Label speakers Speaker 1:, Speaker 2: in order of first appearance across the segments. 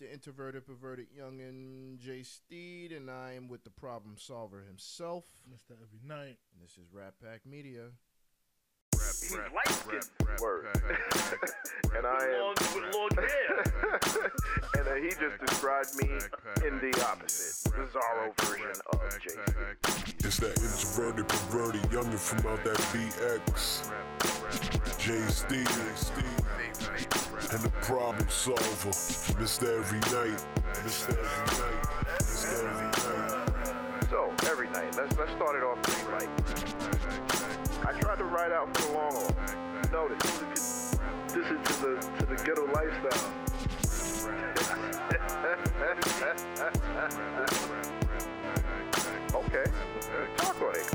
Speaker 1: the introverted, perverted youngin' Jay Steve, and I am with the problem solver himself.
Speaker 2: Mr. Every Night.
Speaker 1: And this is Rap Pack Media.
Speaker 3: He's light skinned.
Speaker 4: Word. and I am.
Speaker 3: Long, with long hair.
Speaker 4: and uh, he just described me in the opposite, bizarro version of Jay.
Speaker 5: It's that introverted, perverted youngin' from out that BX. Jay Steve. And the problem solver. Mr. Every Night. Mr. Every Night. Mr. Every Night.
Speaker 4: So every night, let's let's start it off pretty light. I tried to ride out for the long haul. Notice this is to the to the ghetto lifestyle. okay, talk on it.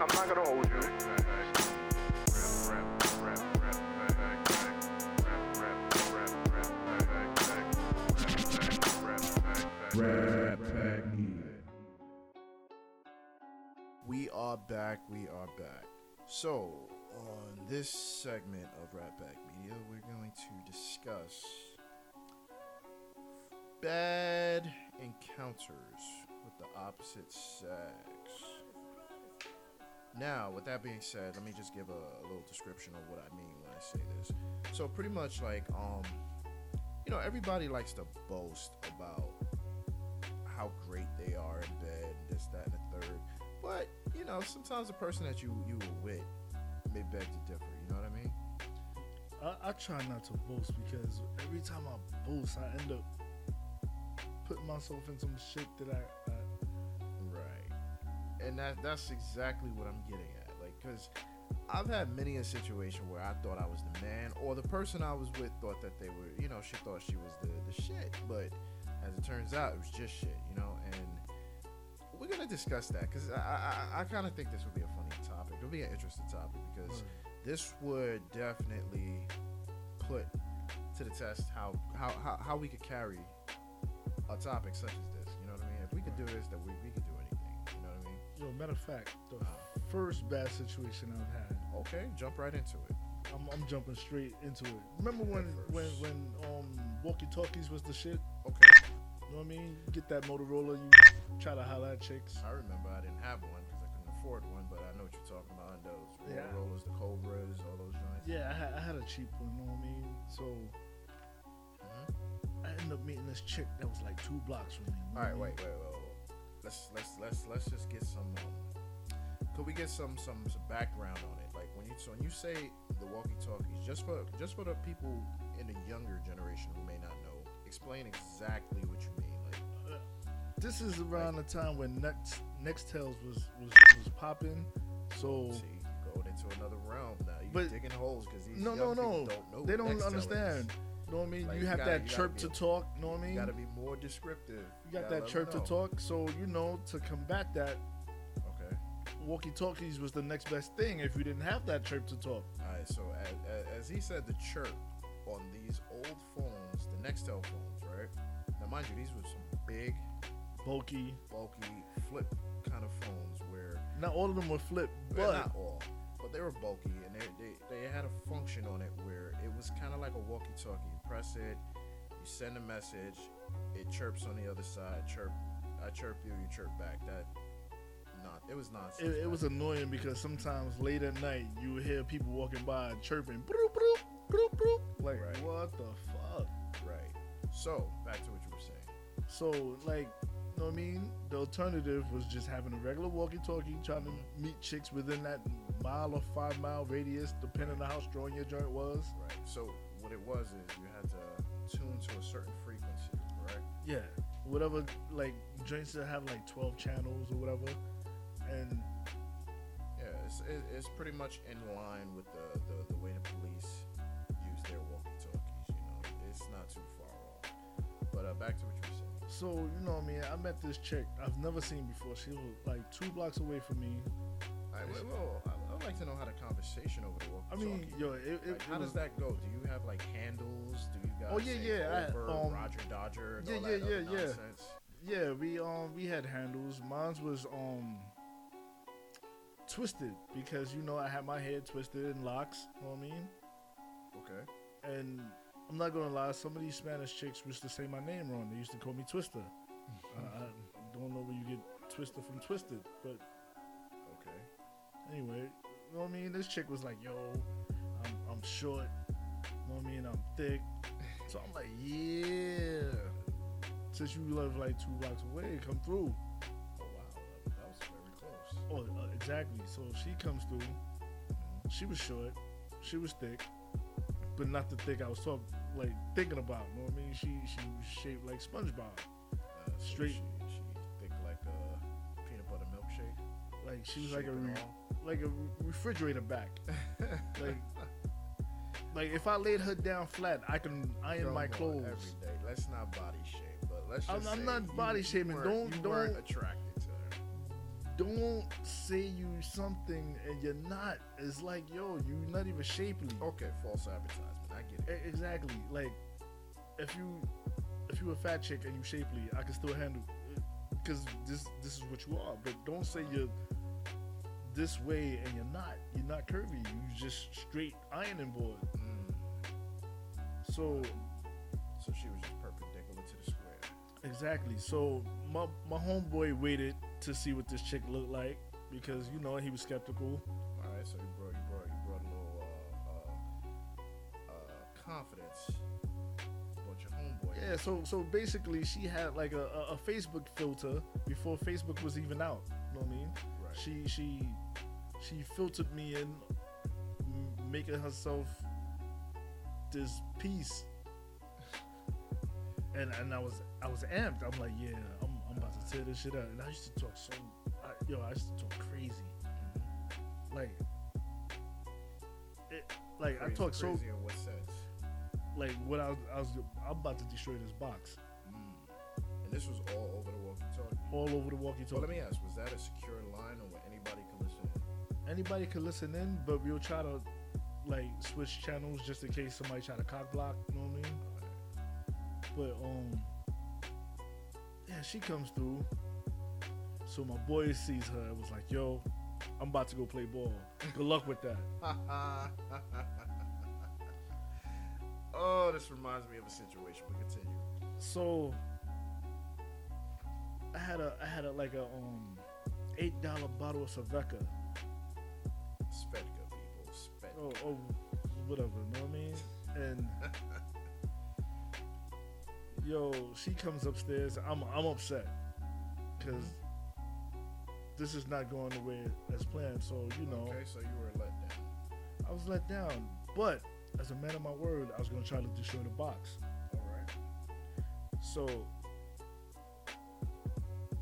Speaker 4: I'm not gonna hold you.
Speaker 1: We are back. We are back. So, on this segment of Rap Pack Media, we're going to discuss bad encounters with the opposite sex. Now, with that being said, let me just give a, a little description of what I mean when I say this. So, pretty much like, um, you know, everybody likes to boast about how great they are in bed, this, that, and the third. But you know, sometimes the person that you you were with may beg to differ. You know what I mean?
Speaker 2: I, I try not to boast because every time I boast, I end up putting myself in some shit that I. I
Speaker 1: Right. And that that's exactly what I'm getting at. Like, cause I've had many a situation where I thought I was the man, or the person I was with thought that they were. You know, she thought she was the the shit. But as it turns out, it was just shit. You know, and we're gonna discuss that because I I, I kind of think this would be a funny topic. It'll be an interesting topic because this would definitely put to the test how how how, how we could carry a topic such as this. You know what I mean? If we could do this, then we, we could do anything. You know what I mean?
Speaker 2: yo, matter of fact, the first bad situation I've had,
Speaker 1: Okay, jump right into it.
Speaker 2: I'm, I'm jumping straight into it. Remember when when when um walkie talkies was the shit? You know what I mean? Get that Motorola, you try to holler at chicks.
Speaker 1: I remember I didn't have one because I couldn't afford one, but I know what you're talking about. Those
Speaker 2: Yeah.
Speaker 1: Motorola's, the Cobras, all those joints.
Speaker 2: Yeah, I had, I had a cheap one. You know what I mean? So
Speaker 1: Mhm.
Speaker 2: I ended up meeting this chick that was like two blocks from me. you know
Speaker 1: All right, wait, wait, wait, wait. Let's let's let's let's just get some. Um, could we get some some some background on it? Like when you so when you say the walkie-talkies, just for just for the people in the younger generation who may not know, explain exactly what you mean. Like,
Speaker 2: This is around the time when Next Nextels was was was popping. So
Speaker 1: see, going into another realm now. You
Speaker 2: But-
Speaker 1: digging holes because these
Speaker 2: no,
Speaker 1: young
Speaker 2: no, no,
Speaker 1: don't know.
Speaker 2: they don't understand. You know what I mean?
Speaker 1: Like,
Speaker 2: you
Speaker 1: you
Speaker 2: have
Speaker 1: gotta-
Speaker 2: that
Speaker 1: you
Speaker 2: chirp
Speaker 1: be
Speaker 2: to talk. You know what I mean?
Speaker 1: You gotta be more descriptive.
Speaker 2: You got
Speaker 1: gotta
Speaker 2: that chirp to talk. So you know to combat that,
Speaker 1: Okay.
Speaker 2: walkie talkies was the next best thing. If you didn't have that chirp to talk,
Speaker 1: All right. So as, as he said, the chirp on these old phones, Nextel phones, right? Now, mind you, these were some big,
Speaker 2: bulky.
Speaker 1: bulky, flip kind of phones where
Speaker 2: Not all of them were flip, but
Speaker 1: not all, but they were bulky and they, they they had a function on it where it was kind of like a walkie-talkie. You press it, you send a message, it chirps on the other side. Chirp, I chirp you, you chirp back. That not it was nonsense.
Speaker 2: it, it was annoying because sometimes late at night you would hear people walking by chirping, broop, broop, broop, broop. like
Speaker 1: Right.
Speaker 2: what the fuck.
Speaker 1: Right. So back to what you were saying.
Speaker 2: So like, you know what I mean? The alternative was just having a regular walkie-talkie, trying to meet chicks within that mile or five mile radius, depending on how strong your joint was.
Speaker 1: Right. So what it was is you had to tune to a certain frequency, correct?
Speaker 2: Yeah, whatever. Like joints that have like twelve channels or whatever, and
Speaker 1: Yeah, it's, it's pretty much in line with the, the, the way the police back to what you were saying.
Speaker 2: so you know what I mean. I met this chick I've never seen before. She was like two blocks away from me.
Speaker 1: Right, well, well, I- I'd like to know how the conversation over the
Speaker 2: I mean, yo, it, it,
Speaker 1: like, how
Speaker 2: it
Speaker 1: does that go? Do you have like handles? Do you guys?
Speaker 2: Oh, yeah, yeah, I-
Speaker 1: Over,
Speaker 2: um,
Speaker 1: Roger Dodger. And
Speaker 2: yeah, yeah, yeah, yeah.
Speaker 1: nonsense?
Speaker 2: Yeah, we um we had handles. Mine's was um twisted because you know I had my head twisted in locks. You know what I mean?
Speaker 1: Okay.
Speaker 2: And I'm not gonna lie. Some of these Spanish chicks used to say my name wrong. They used to call me Twister. I, I don't know where you get Twister from Twisted, but
Speaker 1: Okay.
Speaker 2: anyway, you know what I mean. This chick was like, "Yo, I'm, I'm short. You know what I mean? I'm thick." So I'm like, "Yeah." Since you live like two blocks away, come through.
Speaker 1: Oh wow, that, that was very close.
Speaker 2: Oh, uh, exactly. So she comes through. She was short. She was thick, but not the thick I was talking like thinking about. You know what I mean? She she was shaped like SpongeBob.
Speaker 1: Uh,
Speaker 2: Straight-
Speaker 1: She, she thick like a peanut butter milkshake.
Speaker 2: Like she was like a re- like a refrigerator back. Like like if I laid her down flat, I can iron
Speaker 1: Come
Speaker 2: my clothes.
Speaker 1: every day. Let's not body shame, but let's just
Speaker 2: I'm- I'm not body shaming. Don't-
Speaker 1: you
Speaker 2: don't-
Speaker 1: attracted to her.
Speaker 2: Don't say you something and you're not. It's like yo, you're not even shapely.
Speaker 1: Okay, false advertisement. I get it.
Speaker 2: Exactly. Like if you if you a fat chick and you shapely, I can still handle because this this is what you are. But don't say you're this way and you're not. You're not curvy. You just straight ironing board.
Speaker 1: Mm.
Speaker 2: So
Speaker 1: So she was just perpendicular to the square.
Speaker 2: exactly. So my my homeboy waited to see what this chick looked like because you know he was skeptical.
Speaker 1: All right, so you brought you confidence about your homeboy.
Speaker 2: Yeah. So so basically she had like a, a, a Facebook filter before Facebook was even out. You know what I mean?
Speaker 1: Right.
Speaker 2: she she she filtered me in m- making herself this piece and and I was I was amped I'm like yeah I'm, I'm about to tear this shit out and I used to talk so I, yo I used to talk crazy mm-hmm. like it like I
Speaker 1: Crazy-
Speaker 2: talk so
Speaker 1: in what sense?
Speaker 2: Like what I was, I was I'm about to destroy this box
Speaker 1: Mm. And this was all over the walkie-talkie.
Speaker 2: all over the walkie
Speaker 1: So let me ask: Was that a secure line, or where anybody could listen? in?
Speaker 2: anybody could listen in, but we'll try to like switch channels just in case somebody try to cock block. You know what I mean? But um, yeah, she comes through. So my boy sees her. and was like, "Yo, I'm about to go play ball. Good luck with that."
Speaker 1: oh, this reminds me of a situation. But continue.
Speaker 2: So I had a I had a like a um eight dollar bottle of Saveka.
Speaker 1: Svedka, people. Svedka.
Speaker 2: Oh, oh, whatever. You know what I mean? And yo, she comes upstairs. I'm I'm upset because this is not going the way as planned. So you know,
Speaker 1: Okay, so you were let down.
Speaker 2: I was let down. But as a man of my word, I was gonna try to destroy the box.
Speaker 1: All right.
Speaker 2: So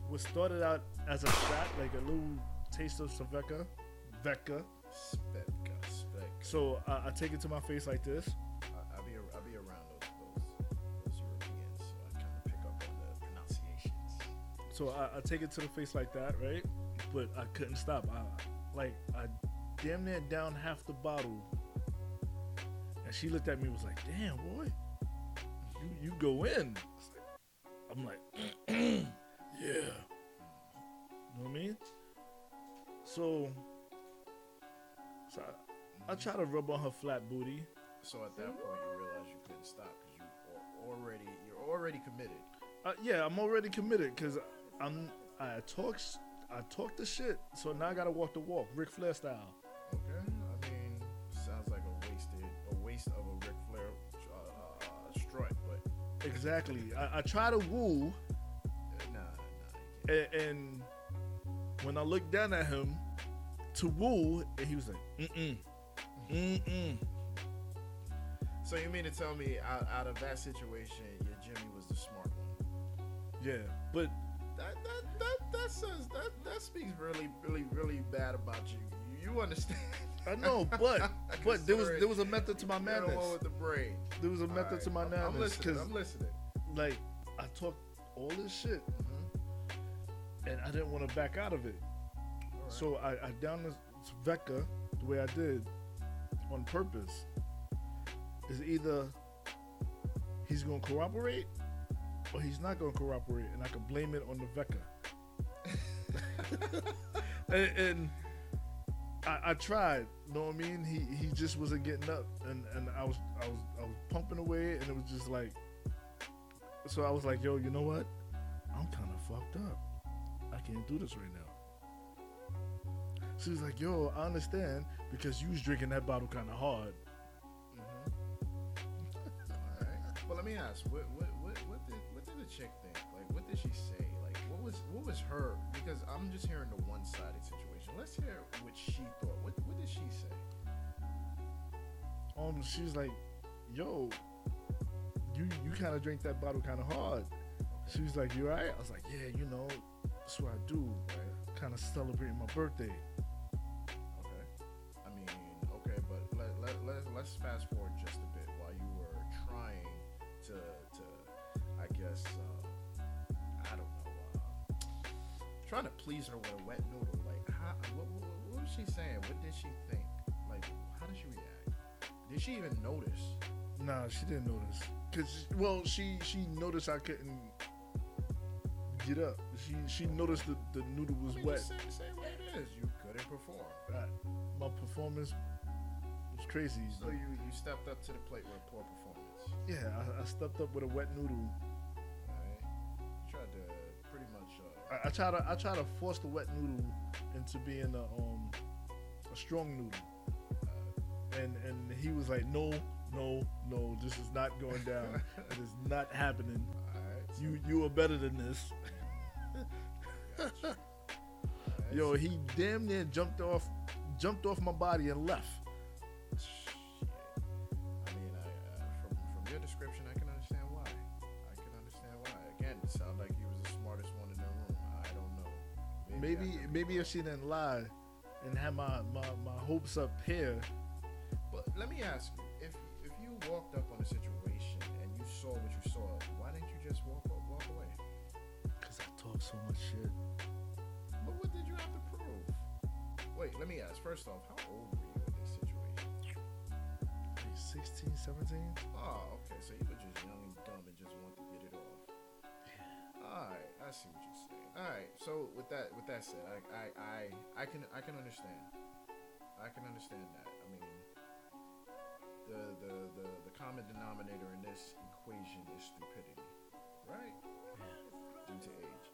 Speaker 2: what started out as a shot, like a little taste of Saveka, Vecca.
Speaker 1: Svedka. Svedka.
Speaker 2: So I, I take it to my face like this.
Speaker 1: I, I'll be I'll be around those those, those Europeans, so I kind of pick up on the pronunciations.
Speaker 2: So I, I take it to the face like that, right? But I couldn't stop. I like I damn near down half the bottle, and she looked at me and was like, "Damn boy, you you go in." I'm like, "Yeah." You know what I mean? So, so I, I try to rub on her flat booty.
Speaker 1: So at that point, you realize you couldn't stop because you already you're already committed.
Speaker 2: Uh, yeah, I'm already committed because I'm I talk I talk the shit. So now I gotta walk the walk, Ric Flair style.
Speaker 1: Okay.
Speaker 2: Exactly. I, I try to woo,
Speaker 1: nah, nah,
Speaker 2: and, and when I looked down at him to woo, and he was like, mm mm, mm mm.
Speaker 1: So you mean to tell me out, out of that situation, your Jimmy was the smart one?
Speaker 2: Yeah, but
Speaker 1: That that that that says that that speaks really really really bad about you. You understand?
Speaker 2: I know, but but there was there was a method to my
Speaker 1: the
Speaker 2: madness.
Speaker 1: one with the brain.
Speaker 2: There was a method
Speaker 1: Alright,
Speaker 2: to my madness
Speaker 1: I'm listening.
Speaker 2: because
Speaker 1: I'm listening.
Speaker 2: like I talked all this shit, mm-hmm. and I didn't want to back out of it.
Speaker 1: Alright.
Speaker 2: So I, I down this Vecca the way I did on purpose is either he's gonna cooperate or he's not gonna cooperate, and I can blame it on the Vecca. and, and I, I tried. Know what I mean? He he just wasn't getting up, and and I was I was I was pumping away, and it was just like. So I was like, yo, you know what? I'm kind of fucked up. I can't do this right now. She was like, yo, I understand because you was drinking that bottle kind of hard. Mm-hmm.
Speaker 1: All right. Well, let me ask. What what what what did what did the chick think? Like, what did she say? Like, what was what was her? Because I'm just hearing the one sided situation. Let's hear what she thought. What what did she say?
Speaker 2: Um, she was like, yo, you you kind of drink that bottle kind of hard. She was like, you alright? I was like, yeah, you know, that's what I do.
Speaker 1: Right.
Speaker 2: Kind of celebrating my birthday.
Speaker 1: Okay. I mean, okay, but let, let, let, let's fast forward just a bit while you were trying to, to I guess, uh, I don't know, uh, trying to please her with a wet noodle. What, what, what was she saying? What did she think? Like, how did she react? Did she even notice?
Speaker 2: Nah, she didn't notice. Cause well, she she noticed I couldn't get up. She she noticed the, the noodle was
Speaker 1: I mean,
Speaker 2: wet.
Speaker 1: say, say what it is. You couldn't perform.
Speaker 2: My performance was crazy.
Speaker 1: So you, you stepped up to the plate with a poor performance.
Speaker 2: yeah, I, I stepped up with a wet noodle. I, I try to I try to force the wet noodle into being a um a strong noodle. And and he was like, no, no, no, this is not going down. it is not happening. You you are better than this. Yo, he damn near jumped off jumped off my body and left. Maybe
Speaker 1: I could be
Speaker 2: maybe if she didn't lie and had my, my, my hopes up here,
Speaker 1: But let me ask you: if if you walked up on a situation and you saw what you saw, why didn't you just walk up, walk away?
Speaker 2: because I talk so much shit.
Speaker 1: But what did you have to prove? Wait, let me ask. First off, how old were you in this situation?
Speaker 2: Like 16, 17?
Speaker 1: Oh, okay. So you were just young and dumb and just wanted to get it off. All right, I see what you're saying. All right, so with that with that said, I I I, I can I can understand. I can understand that. I mean, the the the the common denominator in this equation is stupidity, right? Due to age.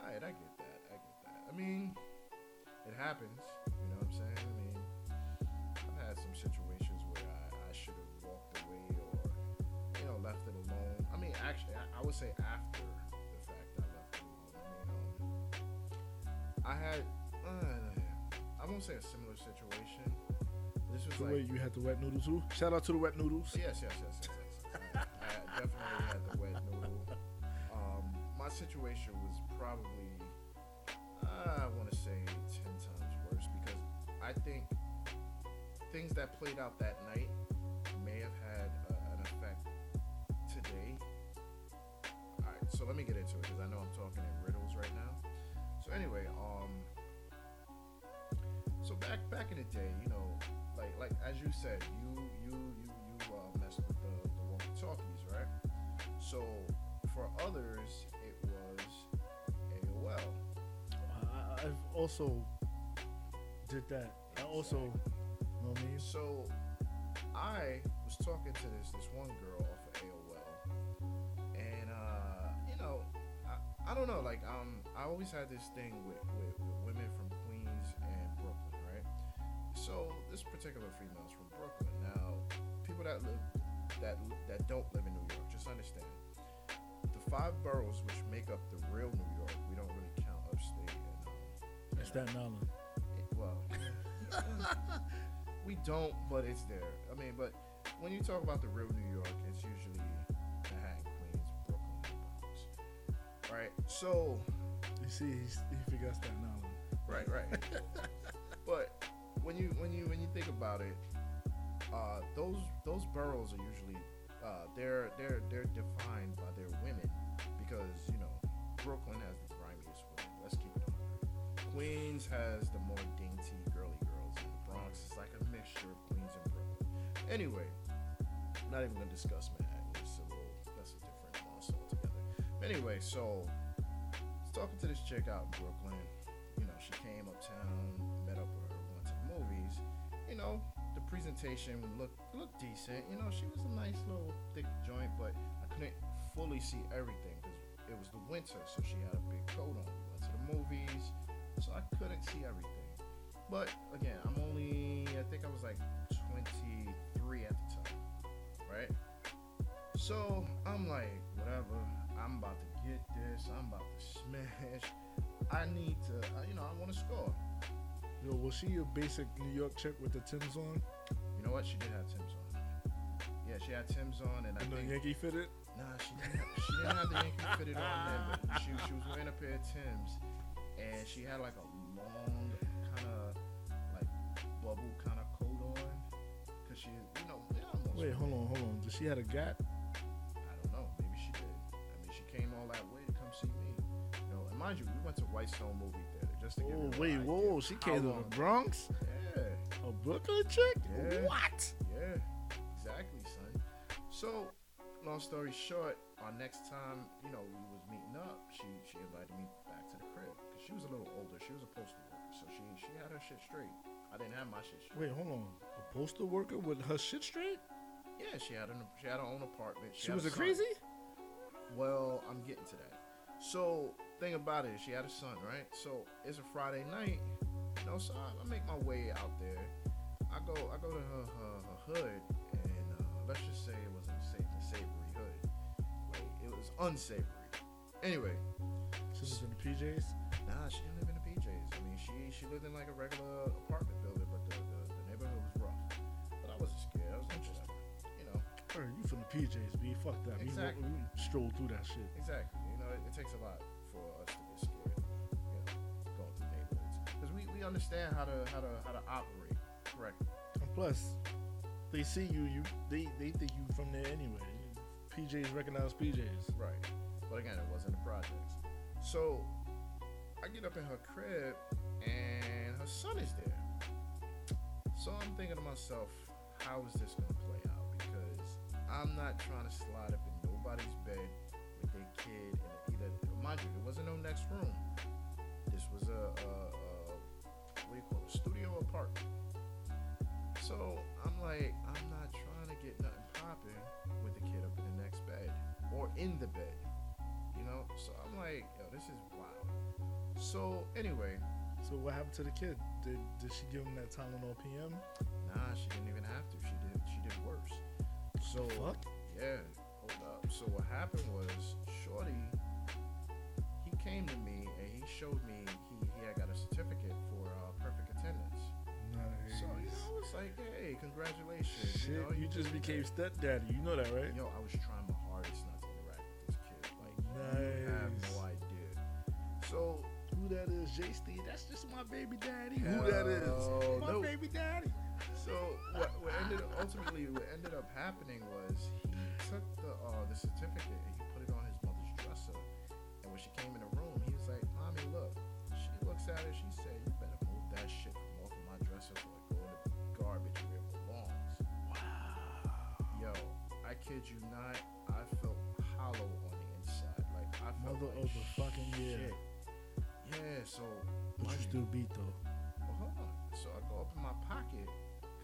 Speaker 1: All right, I get that. I get that. I mean, it happens. You know what I'm saying? I mean, I've had some situations where I, I should have walked away or you know, left it alone. I mean, actually, I, I would say after I had, uh, I won't say a similar situation. This was
Speaker 2: The
Speaker 1: like,
Speaker 2: way you had the wet noodle too. Shout out to the wet noodles.
Speaker 1: yes, yes, yes, yes, yes. I, I definitely had the wet noodle. Um, my situation was probably, uh, I want to say, ten times worse because I think things that played out that night may have had uh, an effect today. All right, so let me get into it because I know I'm talking in riddles right now. So anyway, um, so back back in the day, you know, like like as you said, you you you you uh, messed with the the walkie talkies, right? So for others, it was AOL.
Speaker 2: I, I've also did that. I also, you know what I mean?
Speaker 1: So I was talking to this this one girl off of AOL, and uh, you know, I, I don't know, like um, I always had this thing with, with, with women from Queens and Brooklyn, right? So this particular female is from Brooklyn. Now, people that live that that don't live in New York, just understand the five boroughs which make up the real New York. We don't really count upstate and um,
Speaker 2: It's Staten Island.
Speaker 1: it- well, we don't, but it's there. I mean, but when you talk about the real New York, it's usually Manhattan, Queens, Brooklyn, Bronx. Right? So,
Speaker 2: You see, he figured that Island.
Speaker 1: right, right. but when you when you when you think about it, uh, those those boroughs are usually uh, they're they're they're defined by their women because you know Brooklyn has the grimiest women. Let's keep it 100. Queens has the more dainty, girly girls, and the Bronx is like a mixture of Queens and Brooklyn. Anyway, I'm not even gonna discuss Manhattan. It's a little that's a different monster altogether. But anyway, so talking to this chick out in Brooklyn. You know, she came uptown, met up with her, went to the movies. you know, the presentation looked looked decent. You know, she was a nice little thick joint, but I couldn't fully see everything because it was the winter, so she had a big coat on. We went to the movies, so I couldn't see everything. But again, I'm only I think I was like 23 at the time, right? So I'm like, whatever. I'm about to get this. I'm about to smash. I need to, uh, you know, I want to score.
Speaker 2: Yo, was she a basic New York chick with the Tim's on?
Speaker 1: You know what? She did have Tim's on. Yeah, she had Tim's on, and I
Speaker 2: And the
Speaker 1: think
Speaker 2: Yankee fitted?
Speaker 1: nah, she didn't. Have, she didn't have the Yankee fitted on then, but she she was wearing a pair of Tim's, and she had like a long kind of like bubble kind of coat on, cause she, you know,
Speaker 2: Wait, hold on, hold on. Did she had a gap?
Speaker 1: All that way to come see me. You know, and mind you, we went to Whitestone movie theater just to get.
Speaker 2: Oh, wait, whoa. She came to the Bronx?
Speaker 1: Yeah,
Speaker 2: A Brooklyn chick?
Speaker 1: Yeah.
Speaker 2: What?
Speaker 1: yeah, exactly, son. So, long story short, our next time, you know, we was meeting up. She she invited me back to the crib because she was a little older. She was a postal worker, so she she had her shit straight. I didn't have my shit straight.
Speaker 2: Wait, hold on. A postal worker with her shit straight?
Speaker 1: Yeah, she had an she had her own apartment.
Speaker 2: She,
Speaker 1: had
Speaker 2: was a
Speaker 1: son.
Speaker 2: crazy?
Speaker 1: Well, I'm getting to that. So, thing about it, she had a son, right? So it's a Friday night, you know. So I, I make my way out there. I go, I go to her, her, her hood, and uh, let's just say it wasn't a safe and savory hood. Like it was unsavory. Anyway,
Speaker 2: She was in the PJs?
Speaker 1: nah, she didn't live in the PJs. I mean, she she lived in like a regular apartment building, but the the,
Speaker 2: PJs, B. Fuck that. We-
Speaker 1: Exactly.
Speaker 2: We, strolled through that shit.
Speaker 1: Exactly. You know, it, it takes a lot for us to get scared. You know, going through neighborhoods because we, we understand how to how to how to operate correctly.
Speaker 2: And plus, they see you, you they, they think you from there anyway. PJs recognize PJs.
Speaker 1: Right. But again, it wasn't a project. So I get up in her crib and her son is there. So I'm thinking to myself, how is this gonna play out? I'm not trying to slide up in nobody's bed with their kid in either. Mind you, it wasn't no next room. This was a, a, a what do you call it? A studio apartment. So I'm like, I'm not trying to get nothing popping with the kid up in the next bed or in the bed. You know? So I'm like, yo, this is wild. So anyway,
Speaker 2: So what happened to the kid? Did did she give him that Tylenol PM?
Speaker 1: nah, she didn't even have to. She So
Speaker 2: Fuck.
Speaker 1: yeah, hold up. So what happened was Shorty, he came to me and he showed me he, he had got a certificate for uh, perfect attendance.
Speaker 2: Nice.
Speaker 1: So you know, it's like, hey, congratulations.
Speaker 2: Shit,
Speaker 1: you, know,
Speaker 2: you just became stepdaddy. You know that, right?
Speaker 1: Yo, I was trying my hardest not to interact with this kid. Like, you have no idea. So
Speaker 2: Who that is? J. Steve. That's just my baby daddy. Who that is? My
Speaker 1: no.
Speaker 2: baby daddy.
Speaker 1: So what, what ended ultimately what ended up happening was he took the uh, the certificate and he put it on his mother's dresser. And when she came in the room, he was like, "Mommy, look." She looks at it. She said, "You better move that shit from off of my dresser or go in the garbage where it belongs." Wow. Yo, I kid you not. I felt hollow on the inside. Like I felt
Speaker 2: Mother
Speaker 1: like
Speaker 2: of the fucking year.
Speaker 1: Yeah. So.
Speaker 2: But you, still beat though.
Speaker 1: well, hold on. So I go up in my pocket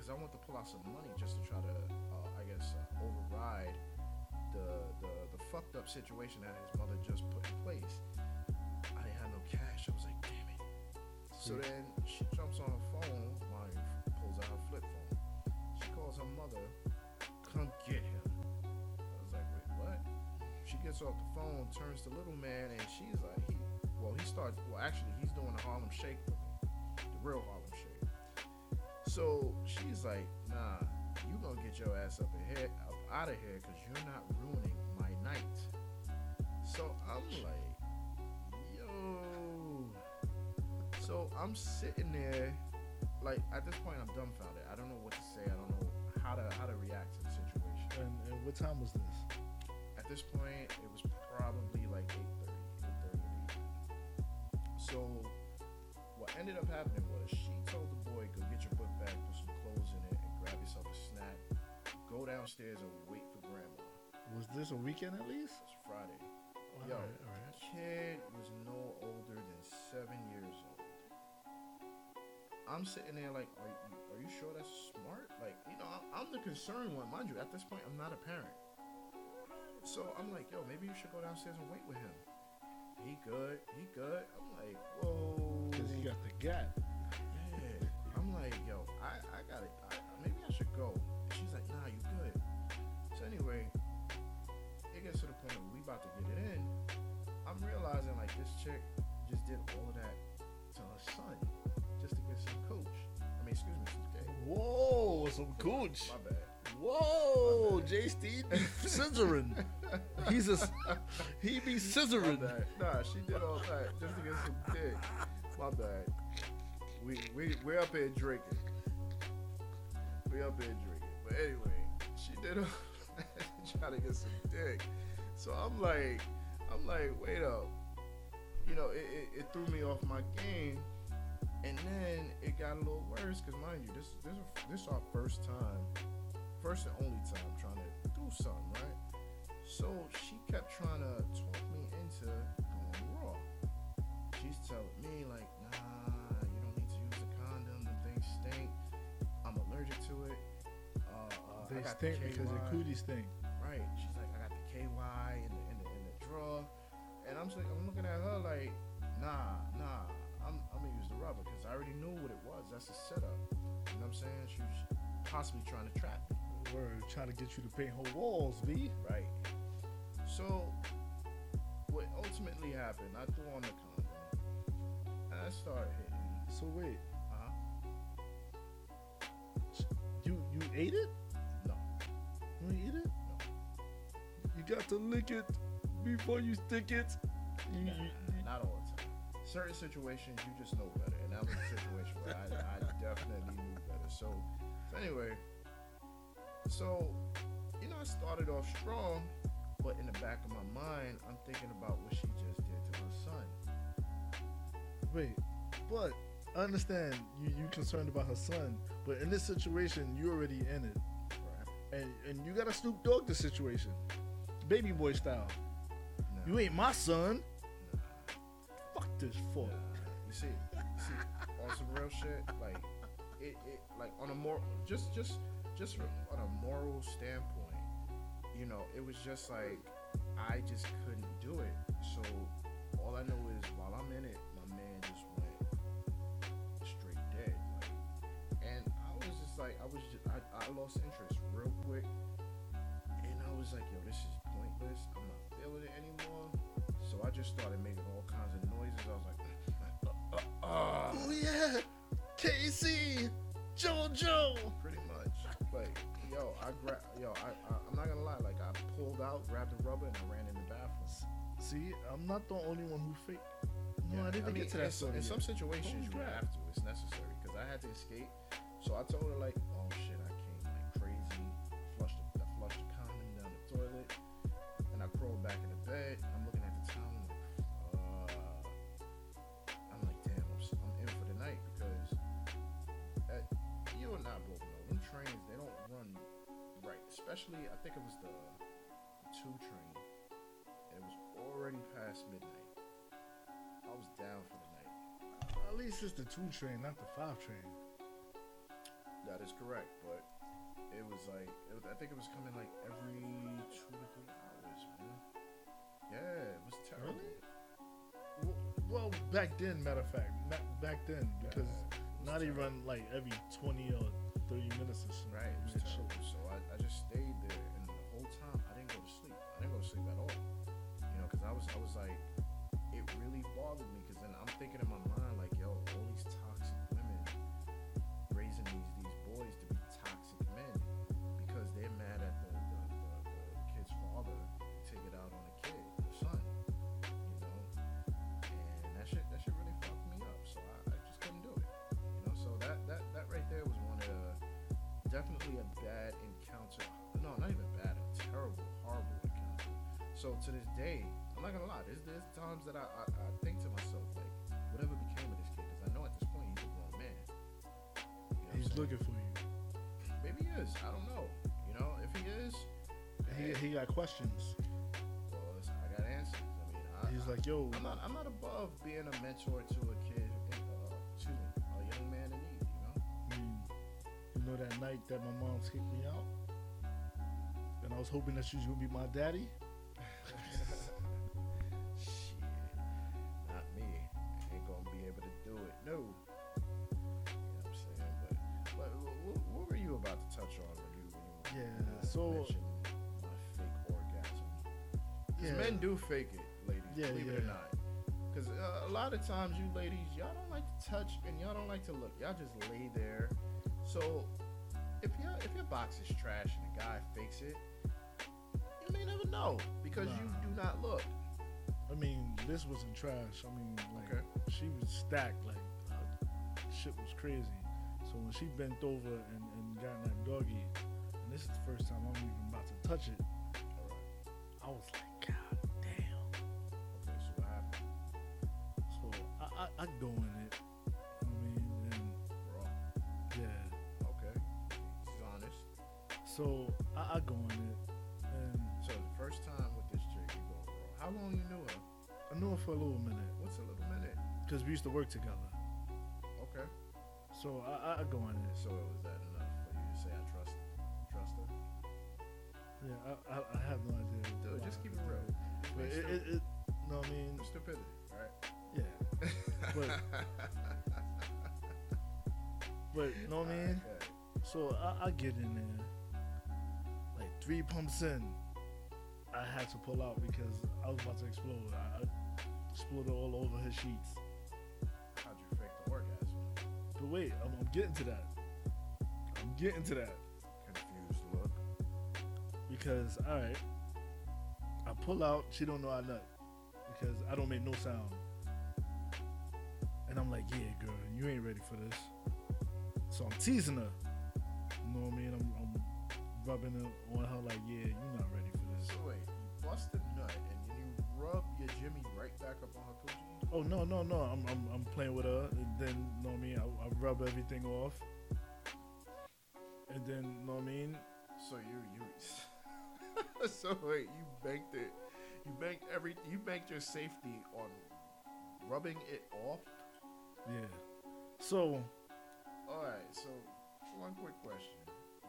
Speaker 1: because I want to pull out some money just to try to, uh, I guess, uh, override the, the the fucked up situation that his mother just put in place. I didn't have no cash. I was like, damn it. So
Speaker 2: See.
Speaker 1: then she jumps on her phone. Pulls out her flip phone. She calls her mother. Come get him. I was like, wait, what? She gets off the phone, turns to little man, and she's like, he, well, he starts. Well, actually, he's doing the Harlem Shake with me, the real Harlem. So she's like, nah, you gonna get your ass up ahead, up out of here, cause you're not ruining my night. So I'm like, yo. So I'm sitting there, like at this point, I'm dumbfounded. I don't know what to say. I don't know how to how to react to the situation.
Speaker 2: And, and what time was this?
Speaker 1: At this point, it was probably like 8.30, 8.30 in the evening. So what ended up happening was told the boy, go get your book bag, put some clothes in it, and grab yourself a snack. Go downstairs and wait for grandma.
Speaker 2: Was this a weekend at least?
Speaker 1: It's Friday.
Speaker 2: All
Speaker 1: Yo,
Speaker 2: right, all right.
Speaker 1: kid was no older than seven years old. I'm sitting there like, are you, are you sure that's smart? Like, you know, I'm, I'm the concerned one, mind you. At this point, I'm not a parent, so I'm like, yo, maybe you should go downstairs and wait with him. He good, he good. I'm like, whoa.
Speaker 2: Because he got the gap.
Speaker 1: Like, yo, I, I got it. I, maybe I should go. And she's like, nah, you good. So anyway, it gets to the point where we about to get it in. I'm realizing like this chick just did all of that to her son just to get some coach. I mean, excuse me, some gay.
Speaker 2: Whoa, some cooch.
Speaker 1: My bad.
Speaker 2: Whoa, J. Steve scissoring. He's a he be scissoring.
Speaker 1: Nah, she did all that just to get some dick. My bad. We we we're up here drinking. We up here drinking. But anyway, she did that trying to get some dick. So I'm like, I'm like, wait up. You know, it, it, it threw me off my game. And then it got a little worse because mind you, this this this our first time, first and only time trying to do something, right? So she kept trying to talk me into going raw. She's telling me like,
Speaker 2: They stink
Speaker 1: the
Speaker 2: because their cooties stink.
Speaker 1: Right. She's like, I got the KY in the in the, in the drawer, and I'm just like, I'm looking at her like, nah, nah. I'm I'm gonna use the rubber because I already knew what it was. That's a setup. You know what I'm saying? She was possibly trying to trap me.
Speaker 2: Word, trying to get you to paint her walls, B.
Speaker 1: Right. So, what ultimately happened? I threw on the condom, and I started hitting.
Speaker 2: So wait,
Speaker 1: Uh
Speaker 2: you you ate it? You eat it?
Speaker 1: No.
Speaker 2: You got to lick it before you stick it. You,
Speaker 1: Nah,
Speaker 2: you,
Speaker 1: not all the time. Certain situations you just know better, and that was a situation where I, I definitely knew better. So, so anyway, so you know I started off strong, but in the back of my mind, I'm thinking about what she just did to my son.
Speaker 2: wait, but I understand you you concerned about her son, but in this situation you already in it? And and you gotta Snoop Dogg the situation, baby boy style.
Speaker 1: Nah,
Speaker 2: You ain't my son.
Speaker 1: nah,
Speaker 2: Fuck this fuck.
Speaker 1: nah. You see, you see, on some real shit, like it, it, like on a more just just just from on a moral standpoint, you know, it was just like I just couldn't do it. So all I know is while I'm in it, I, I lost interest real quick. And I was like, yo, this is pointless. I'm not feeling it anymore. So I just started making all kinds of noises. I was like, uh, uh, uh,
Speaker 2: Oh yeah, K-Ci, JoJo.
Speaker 1: pretty much. Like, yo, I gra- yo, I, I, I'm not gonna lie. Like, I pulled out, grabbed the rubber, and I ran in the bathroom.
Speaker 2: See, I'm not the only one who fake. No,
Speaker 1: Yeah,
Speaker 2: I didn't
Speaker 1: mean,
Speaker 2: get to that.
Speaker 1: In, some-
Speaker 2: story
Speaker 1: in
Speaker 2: yet.
Speaker 1: some situations, you
Speaker 2: crap.
Speaker 1: have to. It's necessary because I had to escape. So I told her like, "Oh shit, back in the bed. I'm looking at the time. I'm like. I'm like, damn, I'm, I'm in for the night because uh, you and I both know them trains they don't run right. Especially, I think it was the, the two train. And it was already past midnight. I was down for the night.
Speaker 2: At least it's the two train, not the five train.
Speaker 1: That is correct, but it was like it was, I think it was coming like every
Speaker 2: Really? Well, back then, matter of fact, not back then because
Speaker 1: Yeah, terrible.
Speaker 2: run like every 20 or 30 minutes or something.
Speaker 1: Right, terrible. So I, I just stayed there, and the whole time I didn't go to sleep. I didn't go to sleep at all. You know, because I was I was like, it really bothered me. Because then I'm thinking in my So to this day, I'm not gonna lie. There's there's times that I I, I think to myself like, whatever became of this kid, because I know at this point he's a grown man. You know
Speaker 2: He's looking for you.
Speaker 1: Maybe he is. I don't know. You know, if he is,
Speaker 2: He, he got questions.
Speaker 1: well, I got answers. I mean, I,
Speaker 2: He's
Speaker 1: I-
Speaker 2: like, yo,
Speaker 1: I'm not I'm not above being a mentor to a kid, uh, excuse me, a young man in need.
Speaker 2: the night that my mom kicked me out, and I was hoping that she was gonna be my daddy.
Speaker 1: You know what I'm saying? But, but what, what were you about to touch on when you when you
Speaker 2: Yeah, so-
Speaker 1: mentioned my fake orgasm? 'Cause
Speaker 2: Yeah.
Speaker 1: men do fake it, ladies.
Speaker 2: Yeah,
Speaker 1: believe it or not. Because uh, a lot of times, you ladies, y'all don't like to touch and y'all don't like to look. Y'all just lay there. So if your if your box is trash and a guy fakes it, you may never know because you do not look.
Speaker 2: I mean, this wasn't trash. I mean, like
Speaker 1: Okay.
Speaker 2: she was stacked. Like shit was crazy. So when she bent over and, and got in that doggy, and this is the first time I'm even about to touch it, I was like, God damn.
Speaker 1: Okay, so what happened?
Speaker 2: So I I, I go in it. I mean, and
Speaker 1: Raw.
Speaker 2: yeah.
Speaker 1: Okay. He's honest.
Speaker 2: So I, I go in it, and
Speaker 1: So the first time with this chick, you go raw. How long you knew her?
Speaker 2: I knew her for a little minute
Speaker 1: What's a little minute?
Speaker 2: because we used to work together.
Speaker 1: Okay.
Speaker 2: So I, I, I go in it.
Speaker 1: So was that enough for you to say I trust trust her?
Speaker 2: Yeah, I, I, I have no idea.
Speaker 1: Dude,
Speaker 2: why
Speaker 1: just keep it real.
Speaker 2: But it,
Speaker 1: sure-
Speaker 2: it, it, no, I mean,
Speaker 1: stupidity, right?
Speaker 2: yeah. But- But know what I mean?
Speaker 1: Okay.
Speaker 2: So I, I get in there, like three pumps in, I had to pull out because I was about to explode. I, I exploded all over her sheets. But wait, I'm, I'm getting to that. I'm getting to that
Speaker 1: Confused look.
Speaker 2: because all right, I pull out. She don't know I nut because I don't make no sound. And I'm like, yeah, girl, you ain't ready for this. So I'm teasing her. You know what I mean? I'm, I'm rubbing her on her like, yeah, you're not ready for this.
Speaker 1: So wait, you bust a nut and then you rub your Jimmy right back up on her coochie?
Speaker 2: Oh no, no, no! I'm I'm, I'm playing with her, and then you know what I mean. I, I rub everything off, and then you know what I mean.
Speaker 1: So you you so wait, you banked it. You banked every you banked your safety on rubbing it off.
Speaker 2: Yeah. So
Speaker 1: All right. So one quick question: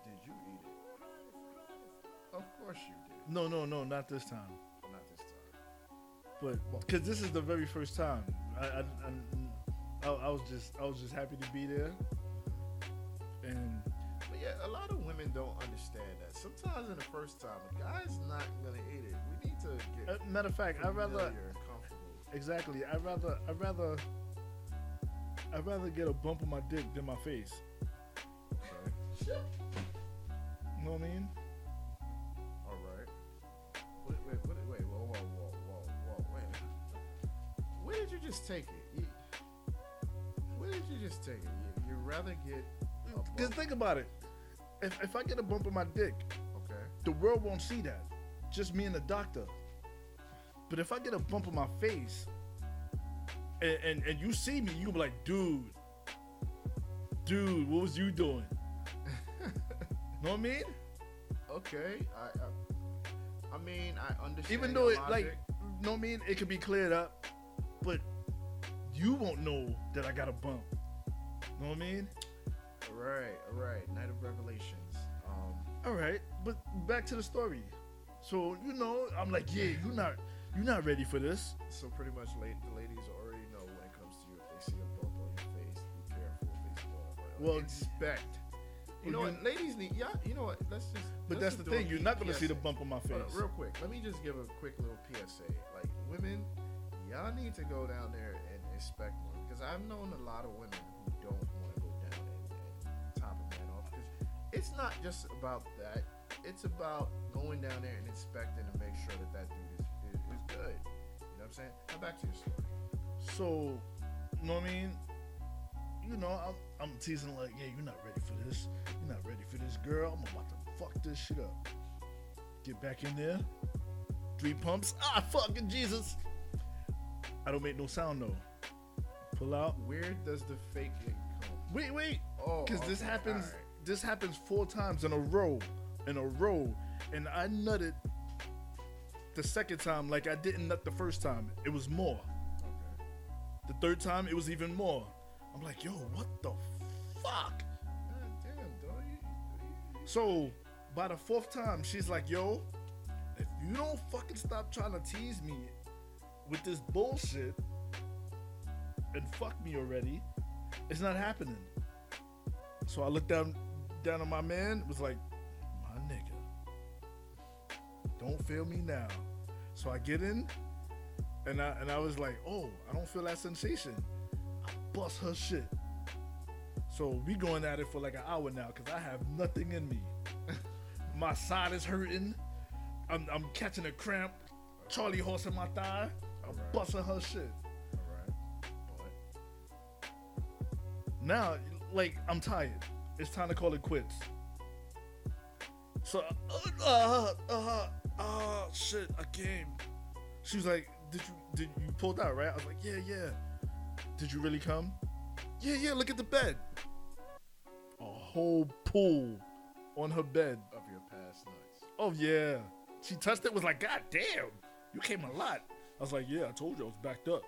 Speaker 1: Did you eat it? Of course you did.
Speaker 2: no, no, no,
Speaker 1: not this time.
Speaker 2: But because this is the very first time, I I, I I I was just I was just happy to be there, and
Speaker 1: But yeah, a lot of women don't understand that. Sometimes in the first time, a guy's not gonna eat it. We need to
Speaker 2: uh,
Speaker 1: get
Speaker 2: matter of fact, I'd rather
Speaker 1: familiar and comfortable.
Speaker 2: exactly. I'd rather I'd rather I'd rather get a bump on my dick than my face.
Speaker 1: Okay.
Speaker 2: You know what I mean?
Speaker 1: Just take it? You, where did you just take it? You, you'd rather get?
Speaker 2: Because think about it. If, if I get a bump on my dick,
Speaker 1: Okay.
Speaker 2: the world won't see that. Just me and the doctor. But if I get a bump on my face and, and, and you see me, you'll be like, dude, dude, what was you doing? know what I mean?
Speaker 1: Okay. I, I, I mean, I understand.
Speaker 2: Even though it like,
Speaker 1: logic.
Speaker 2: know what I mean? It could be cleared up, you won't know that I got a bump. Know what I mean?
Speaker 1: All right, all right. Night of Revelations. Um,
Speaker 2: All right, but back to the story. So you know, I'm like, yeah, you're not, you're not ready for this.
Speaker 1: so pretty much, late, the ladies already know when it comes to you. If they see a bump on your face, be careful. If they see a,
Speaker 2: Well,
Speaker 1: expect. You know what, ladies need. Yeah, you know what? Let's just.
Speaker 2: But
Speaker 1: let's
Speaker 2: that's the
Speaker 1: just
Speaker 2: thing, you're not gonna see the bump on my face.
Speaker 1: Real quick, let me just give a quick little PSA. Like women, y'all need to go down there and inspect one because I've known a lot of women who don't want to go down and, and top a man off because it's not just about that. It's about going down there and inspecting to make sure that that dude is, is, is good. You know what I'm saying? Now back to your story.
Speaker 2: So, you know what I mean? You know, I'm, I'm teasing like, yeah, you're not ready for this. You're not ready for this, girl. I'm about to fuck this shit up. Get back in there. Three pumps. Ah, fucking Jesus. I don't make no sound though. Pull out.
Speaker 1: Where does the fake faking come?
Speaker 2: Wait, wait.
Speaker 1: Oh,
Speaker 2: Because this happens.
Speaker 1: alright.
Speaker 2: This happens four times in a row. In a row, and I nutted the second time like I didn't nut the first time. It was more.
Speaker 1: Okay.
Speaker 2: The third time, it was even more. I'm like, yo, what the fuck?
Speaker 1: God damn, dog.
Speaker 2: So by the fourth time, she's like, "Yo, if you don't fucking stop trying to tease me with this bullshit and fuck me already, it's not happening." So I looked down down on my man. Was like, "My nigga, don't feel me now." So I get in, and I and I was like, "Oh, I don't feel that sensation." I bust her shit. So we going at it for like an hour now because I have nothing in me. my side is hurting. I'm, I'm catching a cramp. Charlie horse in my thigh. I'm busting her shit. Now, like, I'm tired. It's time to call it quits. So, uh, uh, uh, uh, shit, I came. She was like, "Did you, did you pulled out, right?" I was like, "Yeah, yeah." Did you really come? Yeah, yeah. Look at the bed. A whole pool on her bed.
Speaker 1: of your past nuts.
Speaker 2: Oh yeah. She touched it. Was like, "God damn, you came a lot." I was like, "Yeah, I told you I was backed up."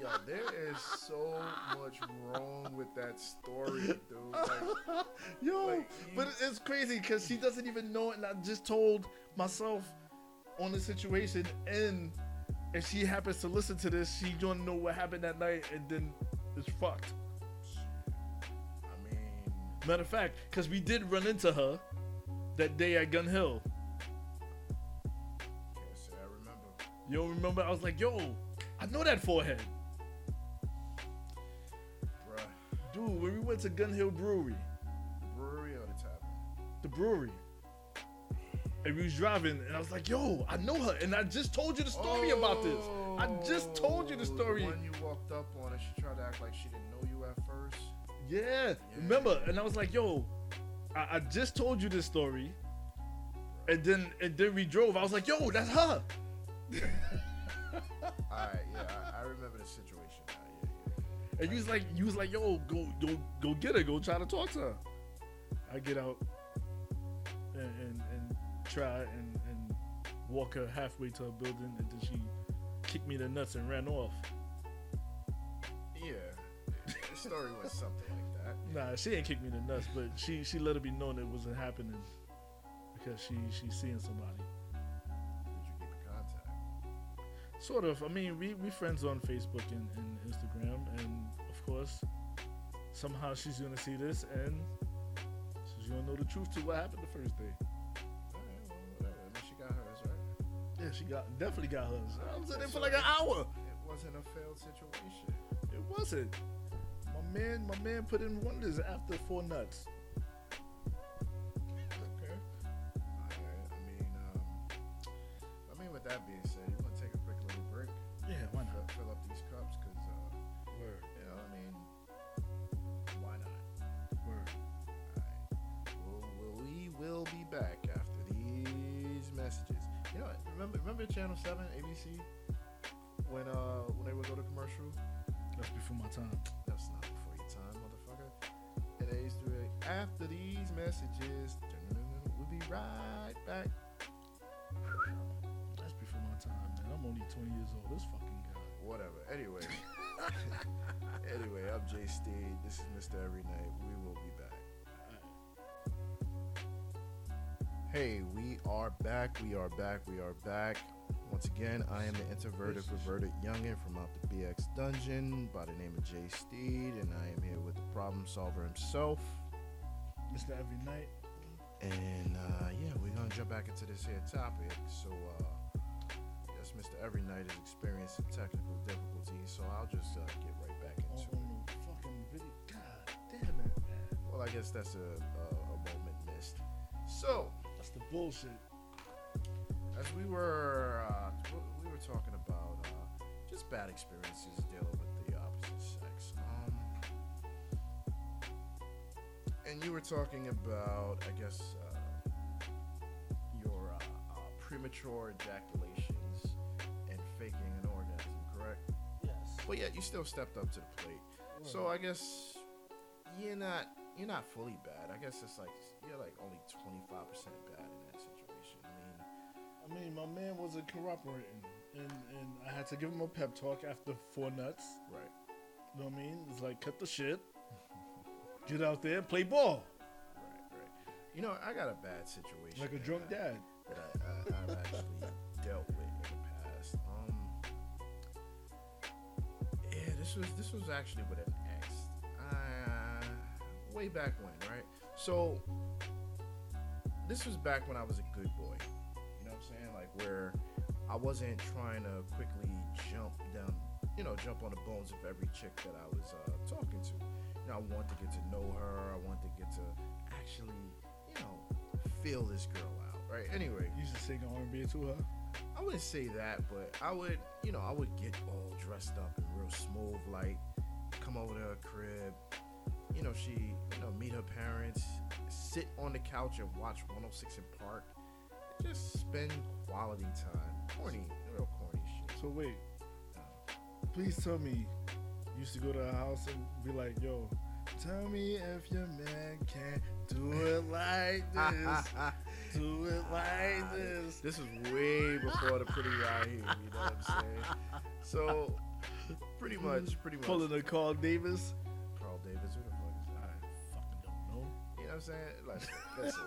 Speaker 1: Yo. There is so much wrong with that story, dude. Like,
Speaker 2: Yo,
Speaker 1: Like,
Speaker 2: but it's crazy because she doesn't even know it, and I just told myself on the situation, and if she happens to listen to this, she don't know what happened that night, and then it's fucked.
Speaker 1: I mean,
Speaker 2: Matter of fact, because we did run into her that day at Gun Hill.
Speaker 1: can't I remember.
Speaker 2: You don't remember? I was like, yo, I know that forehead. Dude, when we went to Gun Hill Brewery,
Speaker 1: the brewery or the tavern?
Speaker 2: the brewery. And we was driving, and I was like, "Yo, I know her," and I just told you the story about this. I just told you the
Speaker 1: Oh,
Speaker 2: story.
Speaker 1: When you walked up on her, she tried to act like she didn't know you at first.
Speaker 2: Yeah, remember? And I was like, "Yo, I, I just told you this story," and then and then we drove. I was like, "Yo, that's her."
Speaker 1: Alright, yeah, I, I remember the situation. Yeah, yeah.
Speaker 2: And you was like, you was like, "Yo, go go go get her. Go try to talk to her." I get out and and, and try and, and walk her halfway to her building, and then she kicked me the nuts and ran off.
Speaker 1: Yeah, the story was something like that.
Speaker 2: Nah, she ain't kicked me the nuts, but she she let it be known it wasn't happening because she she's seeing somebody. Sort of. I mean, we we friends on Facebook and, and Instagram, and of course, somehow she's gonna see this and she's gonna know the truth to what happened the first day.
Speaker 1: Alright, well, whatever. I mean, she got hers, right?
Speaker 2: Yeah, she got definitely got hers. I was in there for like an hour.
Speaker 1: It wasn't a failed situation.
Speaker 2: It wasn't. My man, my man put in wonders after four nuts.
Speaker 1: Okay. Alright, I mean, um, I mean, with that being remember remember Channel Seven, ABC, when uh when they would go to commercial.
Speaker 2: That's before my time.
Speaker 1: That's not before your time, motherfucker. And they used to be like, after these messages, we'll be right back.
Speaker 2: That's before my time, man. I'm only 20 years old. This fucking guy.
Speaker 1: Whatever. Anyway. anyway, I'm Jay Steve. This is Mr. Every Night. We will be back. Hey, we are back. We are back. We are back. Once again, I am the introverted, perverted youngin from out the BX dungeon by the name of Jay Steve, and I am here with the problem solver himself.
Speaker 2: Mr. Every Night.
Speaker 1: And uh, yeah, we're gonna jump back into this here topic. So, uh, yes, Mr. Every Night is experiencing technical difficulties, so I'll just uh, get right back into
Speaker 2: oh,
Speaker 1: it.
Speaker 2: fucking video. God damn it, man.
Speaker 1: Well, I guess that's a, a, a moment missed. So,
Speaker 2: bullshit.
Speaker 1: as we were uh, we were talking about uh, just bad experiences dealing with the opposite sex. Um, and you were talking about, I guess, uh, your uh, uh, premature ejaculations and faking an orgasm, correct?
Speaker 2: Yes.
Speaker 1: But yet you still stepped up to the plate. So I guess you're not you're not fully bad. I guess it's like you're like only 25% bad I mean,
Speaker 2: my man wasn't cooperating, and and I had to give him a pep talk after four nuts.
Speaker 1: right.
Speaker 2: You know what I mean? It's like cut the shit, get out there, play ball.
Speaker 1: Right, right. You know, I got a bad situation.
Speaker 2: Like a drunk
Speaker 1: I-
Speaker 2: dad.
Speaker 1: that I, I, I've actually dealt with in the past. Um, yeah, this was this was actually with an ex. Uh, way back when, right? So this was back when I was a good boy. Where I wasn't trying to quickly jump down, you know, jump on the bones of every chick that I was uh, talking to. You know, I wanted to get to know her. I wanted to get to actually, you know, feel this girl out, right? Anyway,
Speaker 2: You used to sing R&B to her.
Speaker 1: I wouldn't say that, but I would, you know, I would get all dressed up and real smooth, like come over to her crib. You know, she, you know, meet her parents, sit on the couch and watch 106 & Park, just spend quality time. Corny, real corny shit.
Speaker 2: So wait, please tell me, you used to go to her house and be like, "Yo, tell me if your man can't do it like this, do it like ah, this."
Speaker 1: This is way before the pretty Raheem, you know what I'm saying? So, pretty much, pretty much.
Speaker 2: Pulling a Carl Davis.
Speaker 1: I'm saying? Like, listen,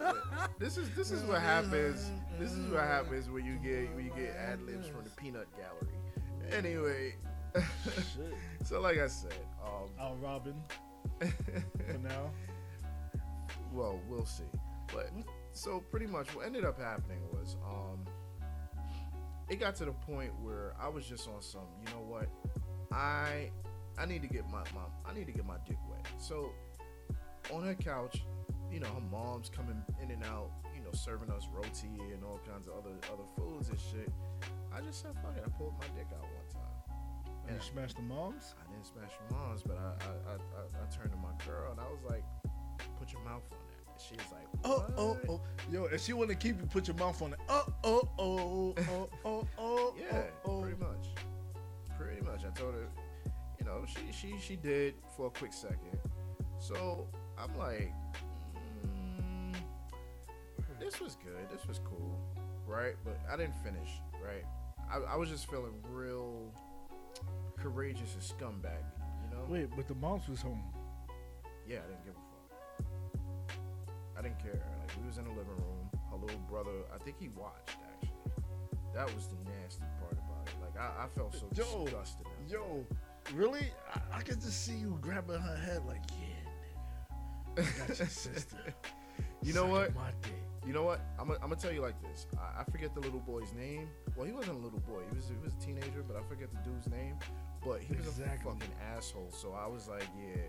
Speaker 1: this is this is what happens. This is what happens when you get when you get ad libs from the peanut gallery. Anyway, so like I said, um,
Speaker 2: Al Robin for now.
Speaker 1: well, we'll see. But so pretty much what ended up happening was, um, it got to the point where I was just on some. You know what? I I need to get my mom. I need to get my dick wet. So on her couch, you know, her mom's coming in and out. You know, serving us roti and all kinds of other other foods and shit. I just said, fuck it. I pulled my dick out one time.
Speaker 2: And you smashed the moms.
Speaker 1: I didn't smash the mom's, but I I, I, I, I turned to my girl and I was like, put your mouth on that. And she was like,
Speaker 2: Oh, oh, oh. Yo, if she want to keep you, put your mouth on it. Oh, oh, oh, oh, oh, oh.
Speaker 1: oh yeah,
Speaker 2: oh,
Speaker 1: pretty oh. much. Pretty much. I told her, you know, she she she did for a quick second. So I'm like, this was good. This was cool, right? But I didn't finish, right? I, I was just feeling real courageous and scumbag, you know?
Speaker 2: Wait, but the moms was home.
Speaker 1: Yeah, I didn't give a fuck. I didn't care. Like we was in the living room. Her little brother, I think he watched actually. That was the nasty part about it. Like I, I felt so
Speaker 2: Yo,
Speaker 1: disgusted.
Speaker 2: Yo, really? I, I could just see you grabbing her head like, yeah, nigga. I got your sister.
Speaker 1: You know what?
Speaker 2: My dick.
Speaker 1: You know what? I'm gonna tell you like this. I, I forget the little boy's name. Well, he wasn't a little boy. He was he was a teenager, but I forget the dude's name. But he was
Speaker 2: Exactly.
Speaker 1: a fucking asshole. So I was like, yeah,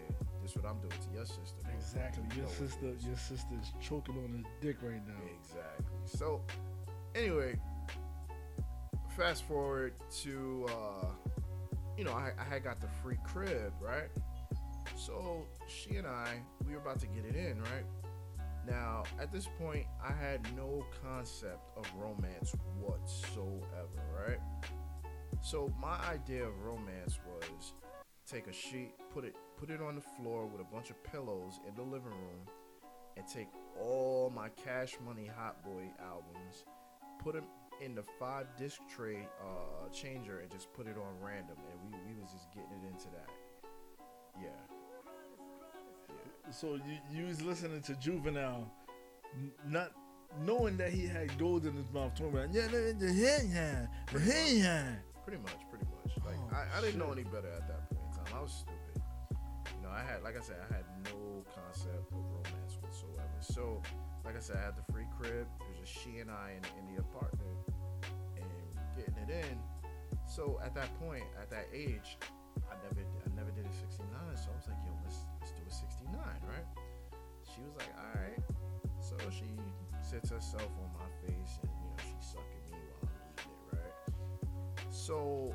Speaker 1: this is what I'm doing to your sister. bro.
Speaker 2: Exactly.
Speaker 1: You
Speaker 2: Your
Speaker 1: know what it
Speaker 2: sister,
Speaker 1: is.
Speaker 2: your sister's choking on his dick right now.
Speaker 1: Exactly. So, anyway, fast forward to, uh, you know, I, I had got the free crib, right? So she and I, we were about to get it in, right? Now, at this point, I had no concept of romance whatsoever, right? So my idea of romance was take a sheet, put it put it on the floor with a bunch of pillows in the living room, and take all my Cash Money Hot Boy albums, put them in the five disc tray uh, changer, and just put it on random, and we we was just getting it into that. Yeah.
Speaker 2: So you you was listening to Juvenile, not knowing that he had gold in his mouth, talking about yeah, the the hand, yeah, yeah.
Speaker 1: Pretty much, pretty much. Like
Speaker 2: Oh,
Speaker 1: I, I didn't know any better at that point in time. I was stupid. You know, I had like I said, I had no concept of romance whatsoever. So, like I said, I had the free crib. It was just she and I in, in the apartment and getting it in. So at that point, at that age, I never I never did a 69. So I was like, yo, let's let's do a 69, right? She was like, all right. So she sits herself on my face and you know she's sucking me while I'm eating it, right? So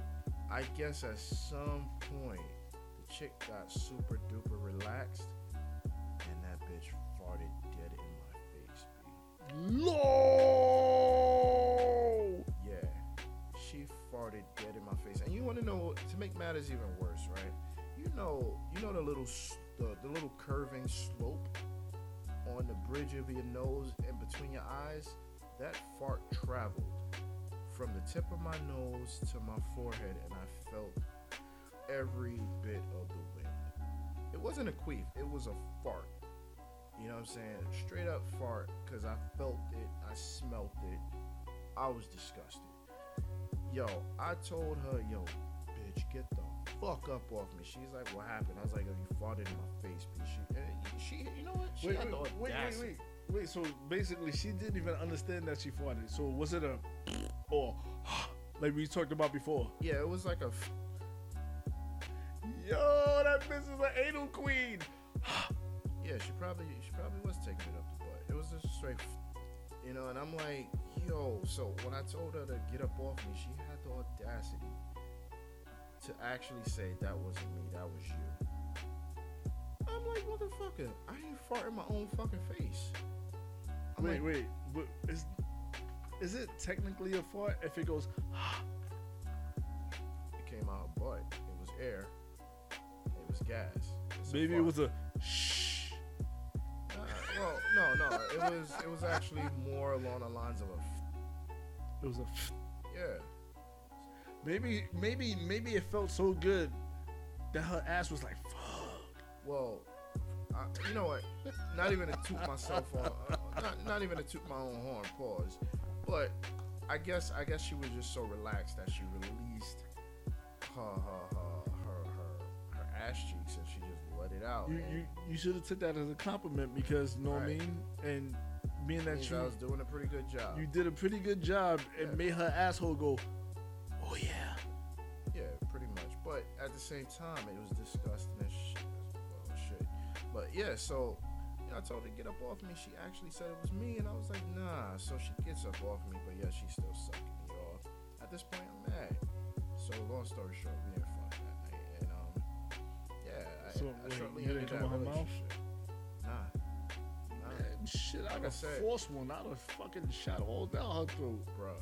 Speaker 1: I guess at some point the chick got super duper relaxed and that bitch farted dead in my face, B.
Speaker 2: No.
Speaker 1: Yeah. She farted dead in my face. And you wanna know to make matters even worse, right? Know you know the little the, the little curving slope on the bridge of your nose and between your eyes? That fart traveled from the tip of my nose to my forehead and I felt every bit of the wind. It wasn't a queef, it was a fart. You know what I'm saying? Straight up fart because I felt it, I smelt it, I was disgusted. Yo, I told her, yo, bitch, get the fuck up off me. She's like, what happened? I was like, oh, you farted in my face, bitch. She, eh, she, you know what? She
Speaker 2: Wait,
Speaker 1: had
Speaker 2: wait,
Speaker 1: the
Speaker 2: wait, wait, wait, wait. So basically, she didn't even understand that she farted. So was it a or like we talked about before?
Speaker 1: Yeah, it was like a. f-
Speaker 2: Yo, that bitch is an anal queen.
Speaker 1: Yeah, she probably she probably was taking it up the butt. It was just straight, you know. And I'm like, yo. So when I told her to get up off me, she had the audacity to actually say that wasn't me, that was you. I'm like, motherfucker, I ain't farting my own fucking face. I'm
Speaker 2: Wait,
Speaker 1: like,
Speaker 2: wait. But is is it technically a fart if it goes?
Speaker 1: It came out but. It was air. It was gas. It's
Speaker 2: Maybe it was a shh.
Speaker 1: Uh, well, no, no. It was it was actually more along the lines of a. f-
Speaker 2: It was a.
Speaker 1: Yeah.
Speaker 2: Maybe, maybe, maybe it felt so good that her ass was like, "Fuck."
Speaker 1: Well, I, you know what? Not even to toot myself on, uh, not, not even to toot my own horn. Pause. But I guess I guess she was just so relaxed that she released her her her her, her, her ass cheeks and she just let it out.
Speaker 2: You, you, you should have took that as a compliment because, you know what I mean? And being that you,
Speaker 1: I was doing a pretty good job.
Speaker 2: you did a pretty good job and
Speaker 1: Yeah.
Speaker 2: made her asshole go, oh yeah.
Speaker 1: Yeah, pretty much. But at the same time, it was disgusting as shit. Well, shit. But yeah, so you know, I told her to get up off me. She actually said it was me, and I was like, nah. So she gets up off me, but yeah, she's still sucking me off. At this point, I'm mad. So long story short, we didn't fuck that night, and um, yeah, I,
Speaker 2: So,
Speaker 1: I
Speaker 2: wait,
Speaker 1: shortly
Speaker 2: you
Speaker 1: ended
Speaker 2: didn't come
Speaker 1: that
Speaker 2: on her mouth?
Speaker 1: Nah, nah,
Speaker 2: Man, shit, I'd
Speaker 1: I
Speaker 2: have
Speaker 1: said-
Speaker 2: forced one. I'd have fucking shot all down her throat.
Speaker 1: bro.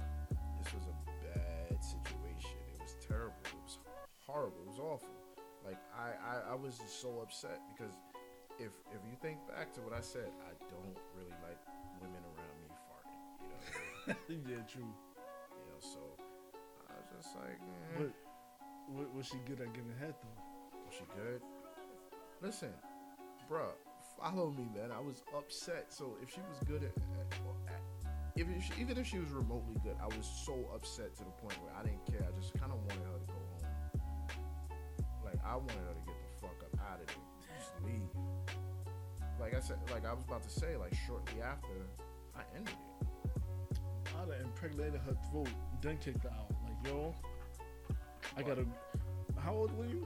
Speaker 1: Terrible. It was horrible. It was awful. Like I, I, I was just so upset because if if you think back to what I said, I don't really like women around me farting. You know, what I mean?
Speaker 2: yeah, true.
Speaker 1: you know. So I was just like, eh,
Speaker 2: But wa- was she good at getting head though?
Speaker 1: was she good? Listen, bruh, follow me, man. I was upset. So if she was good at, at, at if she, even if she was remotely good, I was so upset to the point where I didn't care. I just kind of wanted her to go home. Like I wanted her to get the fuck up out of there, just leave. Like I said, like I was about to say, like shortly after, I ended it.
Speaker 2: I'd have impregnated her throat, then kicked her out. Like, yo, I gotta. How old were you?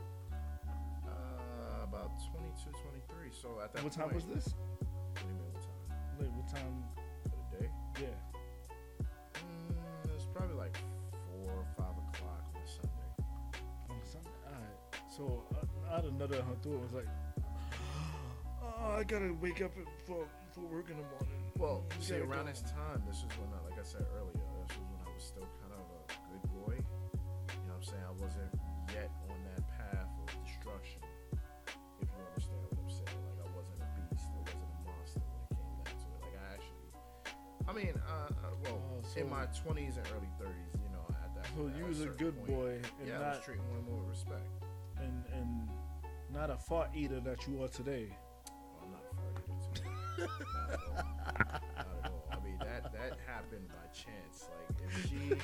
Speaker 1: Uh, about 22, 23. So at that
Speaker 2: what time was this?
Speaker 1: What do you mean what time?
Speaker 2: Like, what time?
Speaker 1: For the day?
Speaker 2: Yeah.
Speaker 1: Mm, it was probably like four or five o'clock on Sunday.
Speaker 2: On Sunday. Alright. So uh, I'd have nutted her throat. I was like, oh, I gotta wake up for for work in the morning.
Speaker 1: Well,
Speaker 2: We
Speaker 1: see, around
Speaker 2: go."
Speaker 1: this time, this is when, I, like I said earlier, this was when I was still kind of a good boy. You know what I'm saying? I wasn't well,
Speaker 2: Oh,
Speaker 1: in my 20s and early 30s, you know, at that.
Speaker 2: So
Speaker 1: at
Speaker 2: you was a good
Speaker 1: point,
Speaker 2: boy and
Speaker 1: Yeah, I
Speaker 2: not
Speaker 1: was treating women with respect.
Speaker 2: and and not a fart eater that you are today.
Speaker 1: Well, I'm not a fart eater too. not at all. Not at all. I mean that that happened by chance. Like if she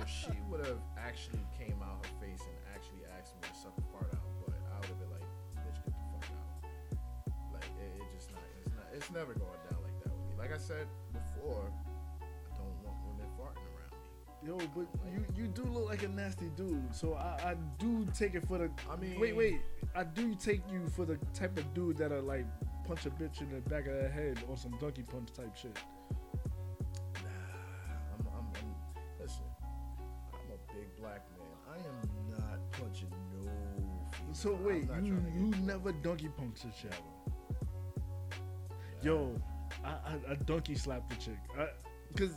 Speaker 1: if she would have actually came out her face and actually asked me to suck a fart out, but I would have been like, bitch, get the fuck out. Like it, it just not it's not it's never going down like that with me. Like I said before,
Speaker 2: Yo, but you you do look like a nasty dude. So I, I do take it for the.
Speaker 1: I mean-
Speaker 2: wait, wait. I do take you for the type of dude that'll like punch a bitch in the back of the head or some donkey punch type shit.
Speaker 1: I'm, I'm, I'm listen. I'm a big black man. I am not punching no. female.
Speaker 2: So wait, you
Speaker 1: trying to get
Speaker 2: you never donkey punched a chick. Yo, I, I, I donkey slapped the chick. I, Cause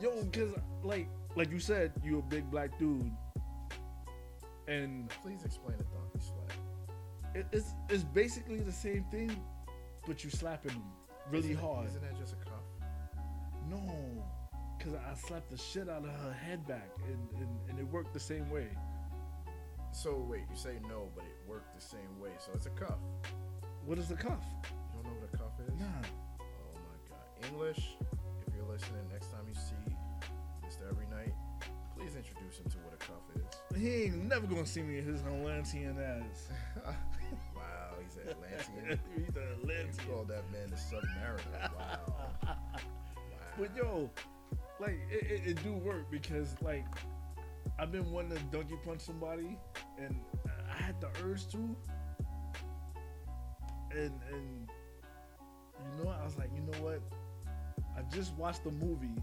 Speaker 2: yo, cause like like you said, you a big black dude, and
Speaker 1: Please explain a donkey slap.
Speaker 2: it, it's it's basically the same thing, but you slapping them really
Speaker 1: Isn't
Speaker 2: hard.
Speaker 1: Isn't that just a cuff?
Speaker 2: No, cause I slapped the shit out of her head back, and, and, and it worked the same way.
Speaker 1: So wait, you say no, but it worked the same way. So it's a cuff.
Speaker 2: What is the cuff?
Speaker 1: You don't know what a cuff is?
Speaker 2: Nah.
Speaker 1: Oh my god. English, if you're listening, next time you see Mr. Every Night, please introduce him to what a cuff is.
Speaker 2: He ain't never gonna see me in his Atlantean ass.
Speaker 1: wow, he's Atlantean.
Speaker 2: He's an
Speaker 1: You
Speaker 2: Atlantean.
Speaker 1: called that man the Submariner. Wow. wow.
Speaker 2: But yo, like it, it, it do work because like I've been wanting to donkey punch somebody and I had the urge to. And and you know I was like, you know what? I just watched the movie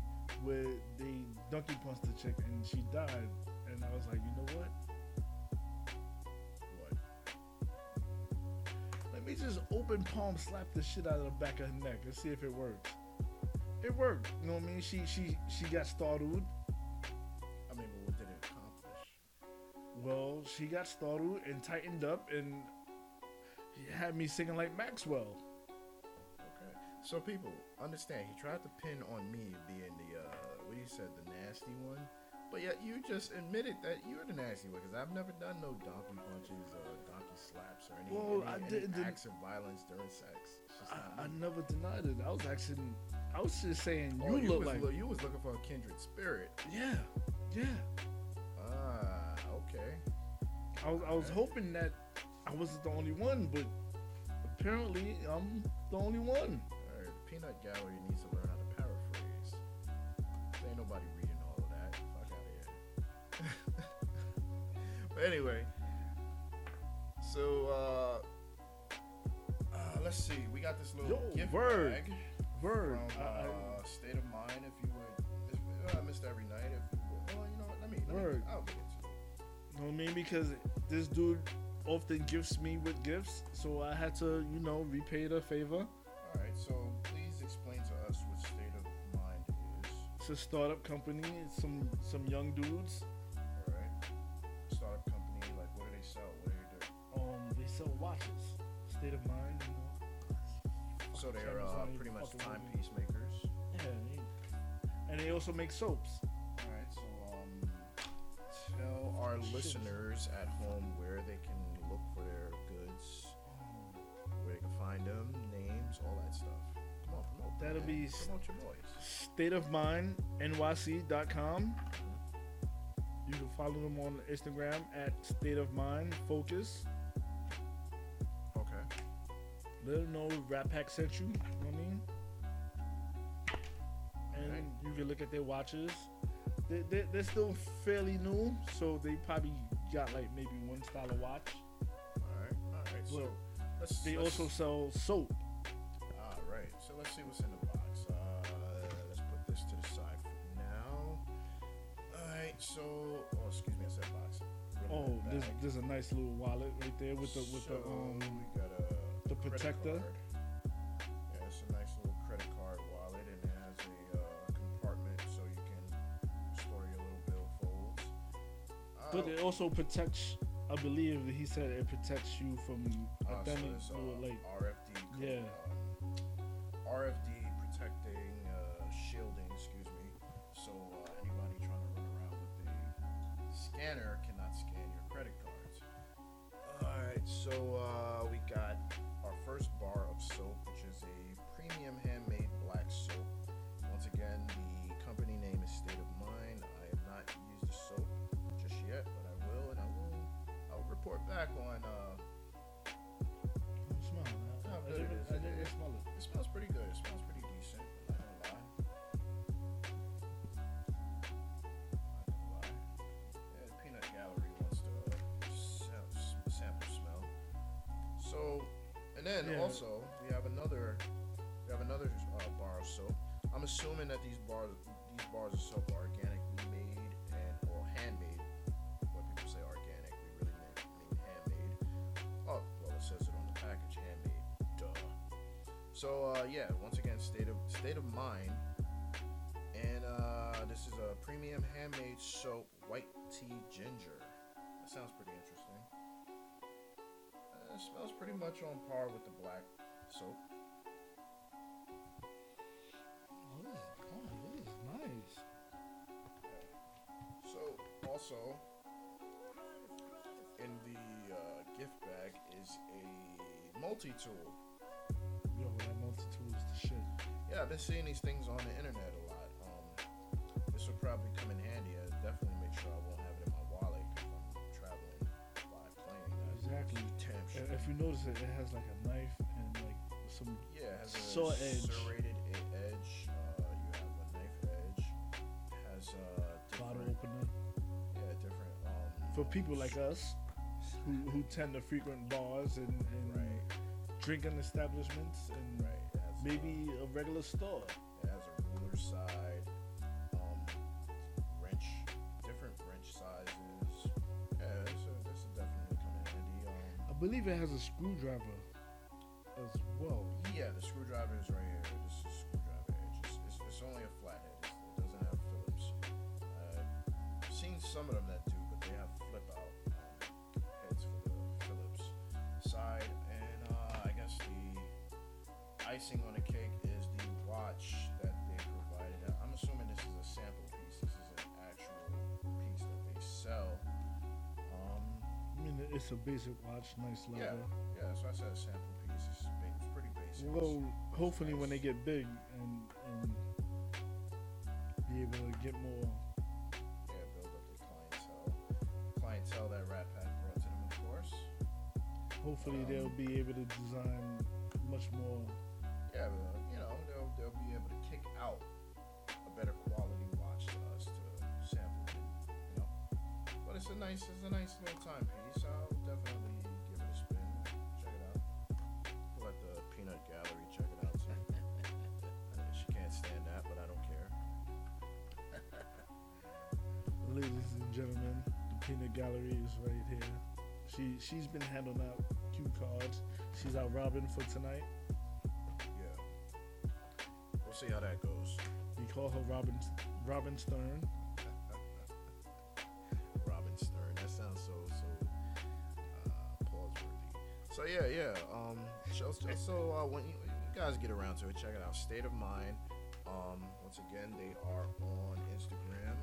Speaker 2: where they donkey punched the chick and she died. And I was like, you know what?
Speaker 1: What?
Speaker 2: Let me just open palm slap the shit out of the back of her neck and see if it works. It worked. You know what I mean? She she she got startled.
Speaker 1: I mean, but what did it accomplish?
Speaker 2: Well, she got startled and tightened up and had me singing like Maxwell.
Speaker 1: Okay. So people understand he tried to pin on me being the uh what you said the nasty one, but yet you just admitted that you're the nasty one because I've never done no donkey punches or donkey slaps or any,
Speaker 2: Well,
Speaker 1: any,
Speaker 2: I didn't- didn't-
Speaker 1: acts of violence during sex.
Speaker 2: I, I never denied it. I was actually, I was just saying
Speaker 1: Oh,
Speaker 2: you look
Speaker 1: was
Speaker 2: like,
Speaker 1: loo- you was looking for a kindred spirit.
Speaker 2: yeah, yeah.
Speaker 1: Ah, okay.
Speaker 2: I was, I was hoping that I wasn't the only one, but apparently I'm the only one.
Speaker 1: All right, the peanut gallery needs to learn how to paraphrase. There ain't nobody reading all of that. Fuck out of here. but anyway, so uh, uh, let's see. We got this little
Speaker 2: Yo,
Speaker 1: gift
Speaker 2: word.
Speaker 1: bag
Speaker 2: Word.
Speaker 1: from
Speaker 2: I- I-
Speaker 1: uh, State of Mind. If you would, uh, Mr. Every Night. If you would, well, you know what? Let me. Let
Speaker 2: Word.
Speaker 1: Me, I'll get into it.
Speaker 2: You know what I mean? Because this dude often gifts me with gifts, so I had to, you know, repay the favor.
Speaker 1: All right. So please
Speaker 2: It's a startup company, It's some some young dudes.
Speaker 1: All right. Startup company. Like, what do they sell? What do they do?
Speaker 2: Um, they sell watches. State of mind, you know.
Speaker 1: So they are uh, pretty much
Speaker 2: fucking with me.
Speaker 1: timepiece makers.
Speaker 2: Yeah, they, and they also make soaps.
Speaker 1: All right, so um, tell our
Speaker 2: Shit.
Speaker 1: listeners at home where they can look for their goods, where they can find them, names, all that stuff. Come on, promote.
Speaker 2: That'll
Speaker 1: man.
Speaker 2: be
Speaker 1: promote your boys.
Speaker 2: stateofmindnyc.com. You can follow them on Instagram at State of Mind Focus.
Speaker 1: Okay.
Speaker 2: Let them know Rat Pack sent you. You know what I mean? And
Speaker 1: Alright.
Speaker 2: you can look at their watches. They, they, they're still fairly new, so they probably got like maybe one style of watch.
Speaker 1: All right. All right. So.
Speaker 2: They
Speaker 1: let's,
Speaker 2: also sell soap.
Speaker 1: All right. So let's see what's in the So, oh, excuse me, I said box.
Speaker 2: Oh, there's, there's a nice little wallet right there with the with the um
Speaker 1: we got a
Speaker 2: the protector.
Speaker 1: card. Yeah, it's a nice little credit card wallet, and it has a uh, compartment so you can store your little billfolds. Uh,
Speaker 2: But it also protects. I believe that he said it protects you from
Speaker 1: uh, so
Speaker 2: authentic,
Speaker 1: it's, uh,
Speaker 2: like
Speaker 1: RFD.
Speaker 2: Yeah.
Speaker 1: Um, RFD scanner cannot scan your credit cards. All right. So uh, we then
Speaker 2: Yeah.
Speaker 1: also we have another, we have another uh, bar of soap. I'm assuming that these bars, these bars of soap are organically made and or handmade. When people say organic, we really mean, mean handmade. Oh, well, it says it on the package, handmade. Duh. So uh, yeah, once again, state of state of mind, and uh, this is a premium handmade soap, white tea ginger. That sounds pretty interesting. It smells pretty much on par with the black soap.
Speaker 2: Oh, this is, oh, this is nice.
Speaker 1: So also in the uh, gift bag is a multi-tool.
Speaker 2: yo, that multi-tool is the shit.
Speaker 1: Yeah, I've been seeing these things on the internet a lot. Um, this will probably come in handy. I definitely make sure I won't if
Speaker 2: you notice it, it has like a knife and like some.
Speaker 1: Yeah, it has a
Speaker 2: Saw edge.
Speaker 1: serrated edge. Uh, you have a knife edge. It has uh,
Speaker 2: Bottle opener
Speaker 1: yeah, different. Um,
Speaker 2: for people like us who, who tend to frequent bars and, and
Speaker 1: right,
Speaker 2: drinking establishments and
Speaker 1: right. It has,
Speaker 2: maybe a regular store.
Speaker 1: It has a ruler side,
Speaker 2: believe it has a screwdriver as well.
Speaker 1: yeah, the screwdriver is right here. This is screwdriver. It's, it's, it's only a flathead. It doesn't have Phillips. I've seen some of them that do, but they have flip out um, heads for the Phillips side. And uh, I guess the icing on the
Speaker 2: it's a basic watch, nice
Speaker 1: yeah,
Speaker 2: leather.
Speaker 1: yeah. So I said a sample piece. It's, it's pretty basic.
Speaker 2: Well,
Speaker 1: It's
Speaker 2: hopefully when they get big and and be able to get more.
Speaker 1: yeah, build up the clientele. Clientele that Rat Pack brought to them, of course.
Speaker 2: Hopefully
Speaker 1: Um,
Speaker 2: they'll be able to design much more.
Speaker 1: Yeah, but, you know, they'll they'll be able to kick out a better quality it's a nice, it's a nice little timepiece. I'll definitely give it a spin. Check it out. Let the peanut gallery check it out too. She can't stand that, but I don't care.
Speaker 2: Ladies and gentlemen, the peanut gallery is right here. She she's been handing out cue cards. She's out robbing for tonight.
Speaker 1: Yeah. We'll see how that goes.
Speaker 2: We call her Robin Robin Stern.
Speaker 1: So yeah, yeah. Um, so, uh, when you, you guys get around to it, check it out. State of Mind. Um, once again, they are on Instagram,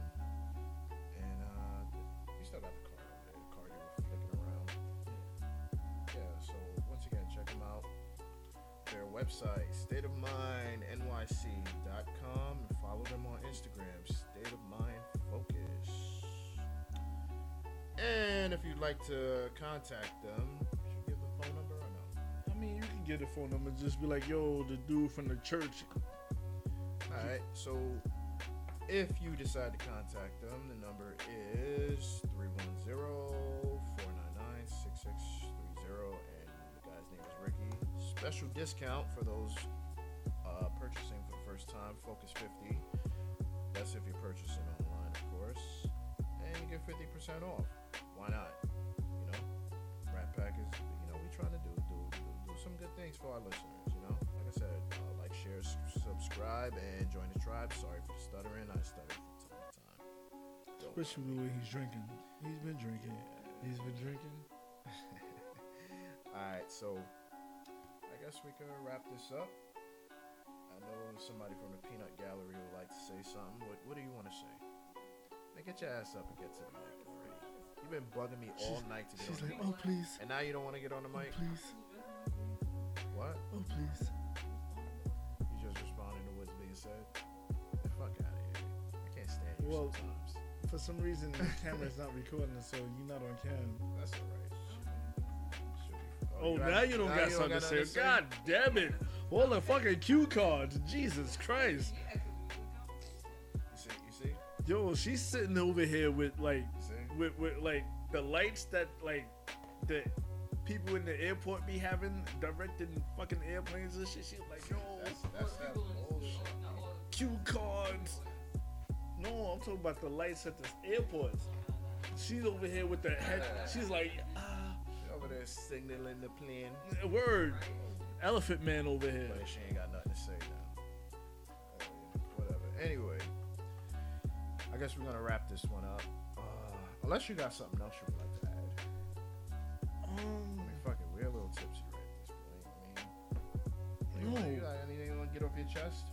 Speaker 1: and uh, you still got the card. The card you were flicking around. Yeah. So once again, check them out. Their website, stateofmindnyc.com, and follow them on Instagram, State of Mind Focus. And if you'd like to contact them,
Speaker 2: can get a phone number. Just be like, yo, the dude from the church.
Speaker 1: All right. So if you decide to contact them, the number is 310-499-6630 and the guy's name is Ricky. Special discount for those uh, purchasing for the first time, Focus 50. That's if you're purchasing online, of course. And you get 50% off. Why not? Things for our listeners, you know? Like I said, uh, like, share, subscribe, and join the tribe. Sorry for the stuttering. I stutter from time to time. Don't
Speaker 2: Especially the way he's drinking. He's been drinking. He's been drinking.
Speaker 1: All right, so I guess we can wrap this up. I know somebody from the Peanut Gallery would like to say something. What, what do you want to say? Man, get your ass up and get to the mic already. You've been bugging me all
Speaker 2: She's-
Speaker 1: night to get
Speaker 2: She's
Speaker 1: on
Speaker 2: like,
Speaker 1: the
Speaker 2: oh please,
Speaker 1: And now you don't want to get on the
Speaker 2: oh
Speaker 1: mic?
Speaker 2: please,
Speaker 1: What?
Speaker 2: oh please.
Speaker 1: You just responding to what's being said? Man, fuck out of here. I can't stand you
Speaker 2: Well-
Speaker 1: sometimes.
Speaker 2: For some reason, the camera's not recording, so you're not on cam.
Speaker 1: That's all right.
Speaker 2: Oh,
Speaker 1: you
Speaker 2: now you don't got something to say. God damn it! All the fucking cue cards. Jesus Christ.
Speaker 1: You see? You see?
Speaker 2: Yo, she's sitting over here with like, with, with like the lights that like the people in the airport be having directing fucking airplanes and shit. She's like, yo,
Speaker 1: That's, that's that bullshit.
Speaker 2: cue cards. No, I'm talking about the lights at the airports. She's over here with the head. She's like, ah,
Speaker 1: Over there signaling the plane.
Speaker 2: word. Elephant man over here.
Speaker 1: But she ain't got nothing to say now. Uh, whatever. Anyway, I guess we're gonna wrap this one up. Uh, unless you got something else you would like to add.
Speaker 2: Um,
Speaker 1: tipsy right at this point. I mean,
Speaker 2: No.
Speaker 1: you got anything you want to get off your chest?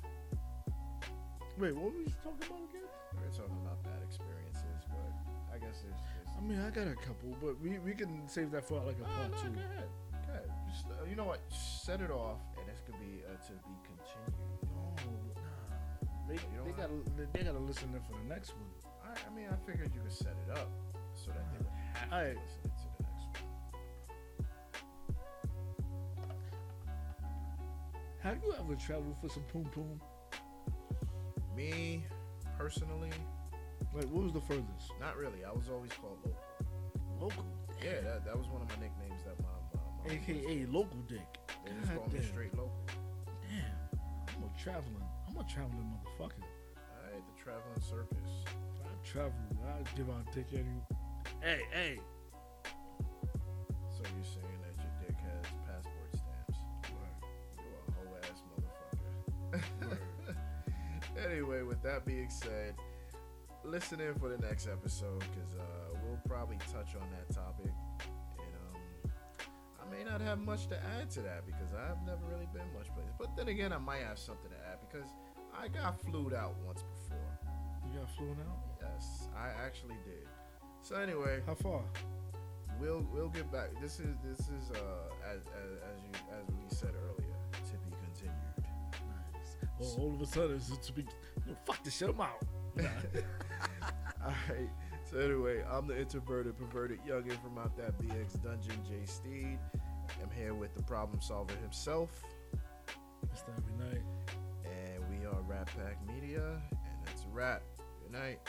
Speaker 2: wait, what were we talking about again?
Speaker 1: We were talking about bad experiences, but I guess there's. there's
Speaker 2: I mean, I got a couple, but we, we can save that for like a
Speaker 1: Oh,
Speaker 2: part
Speaker 1: no,
Speaker 2: two.
Speaker 1: go ahead. Go Okay, just, uh, you know what? Set it off, and this could be uh, to be continued.
Speaker 2: No, nah. They, they gotta they, they gotta listen in for the next one.
Speaker 1: I, I mean, I figured you could set it up so that they would have
Speaker 2: Alright.
Speaker 1: to listen
Speaker 2: Have you ever traveled for some poom poom?
Speaker 1: Me, personally,
Speaker 2: Like, what was the furthest?
Speaker 1: not really. I was always called local.
Speaker 2: Local.
Speaker 1: Yeah, that, that was one of my nicknames that my, my, my
Speaker 2: AKA local dick.
Speaker 1: They just call me straight local.
Speaker 2: Damn. I'm a traveling. I'm a traveling motherfucker.
Speaker 1: Alright, the traveling circus.
Speaker 2: I travel. I give out dick any. Hey, hey.
Speaker 1: So you're saying anyway, with that being said, listen in for the next episode because uh, we'll probably touch on that topic. And um, I may not have much to add to that because I've never really been much places. But then again, I might have something to add because I got flued out once before.
Speaker 2: You got flued out?
Speaker 1: Yes, I actually did. So anyway,
Speaker 2: How far?
Speaker 1: we'll we'll get back. This is this is uh as as, as you as we said earlier
Speaker 2: Well, all of a sudden, it's to be. No, fuck this shit. I'm out. Nah.
Speaker 1: All right. So anyway, I'm the introverted, perverted youngin from out that BX dungeon, Jay Steve. I'm here with the problem solver himself,
Speaker 2: It's every night.
Speaker 1: and we are Rat Pack Media, and that's a wrap. Good night.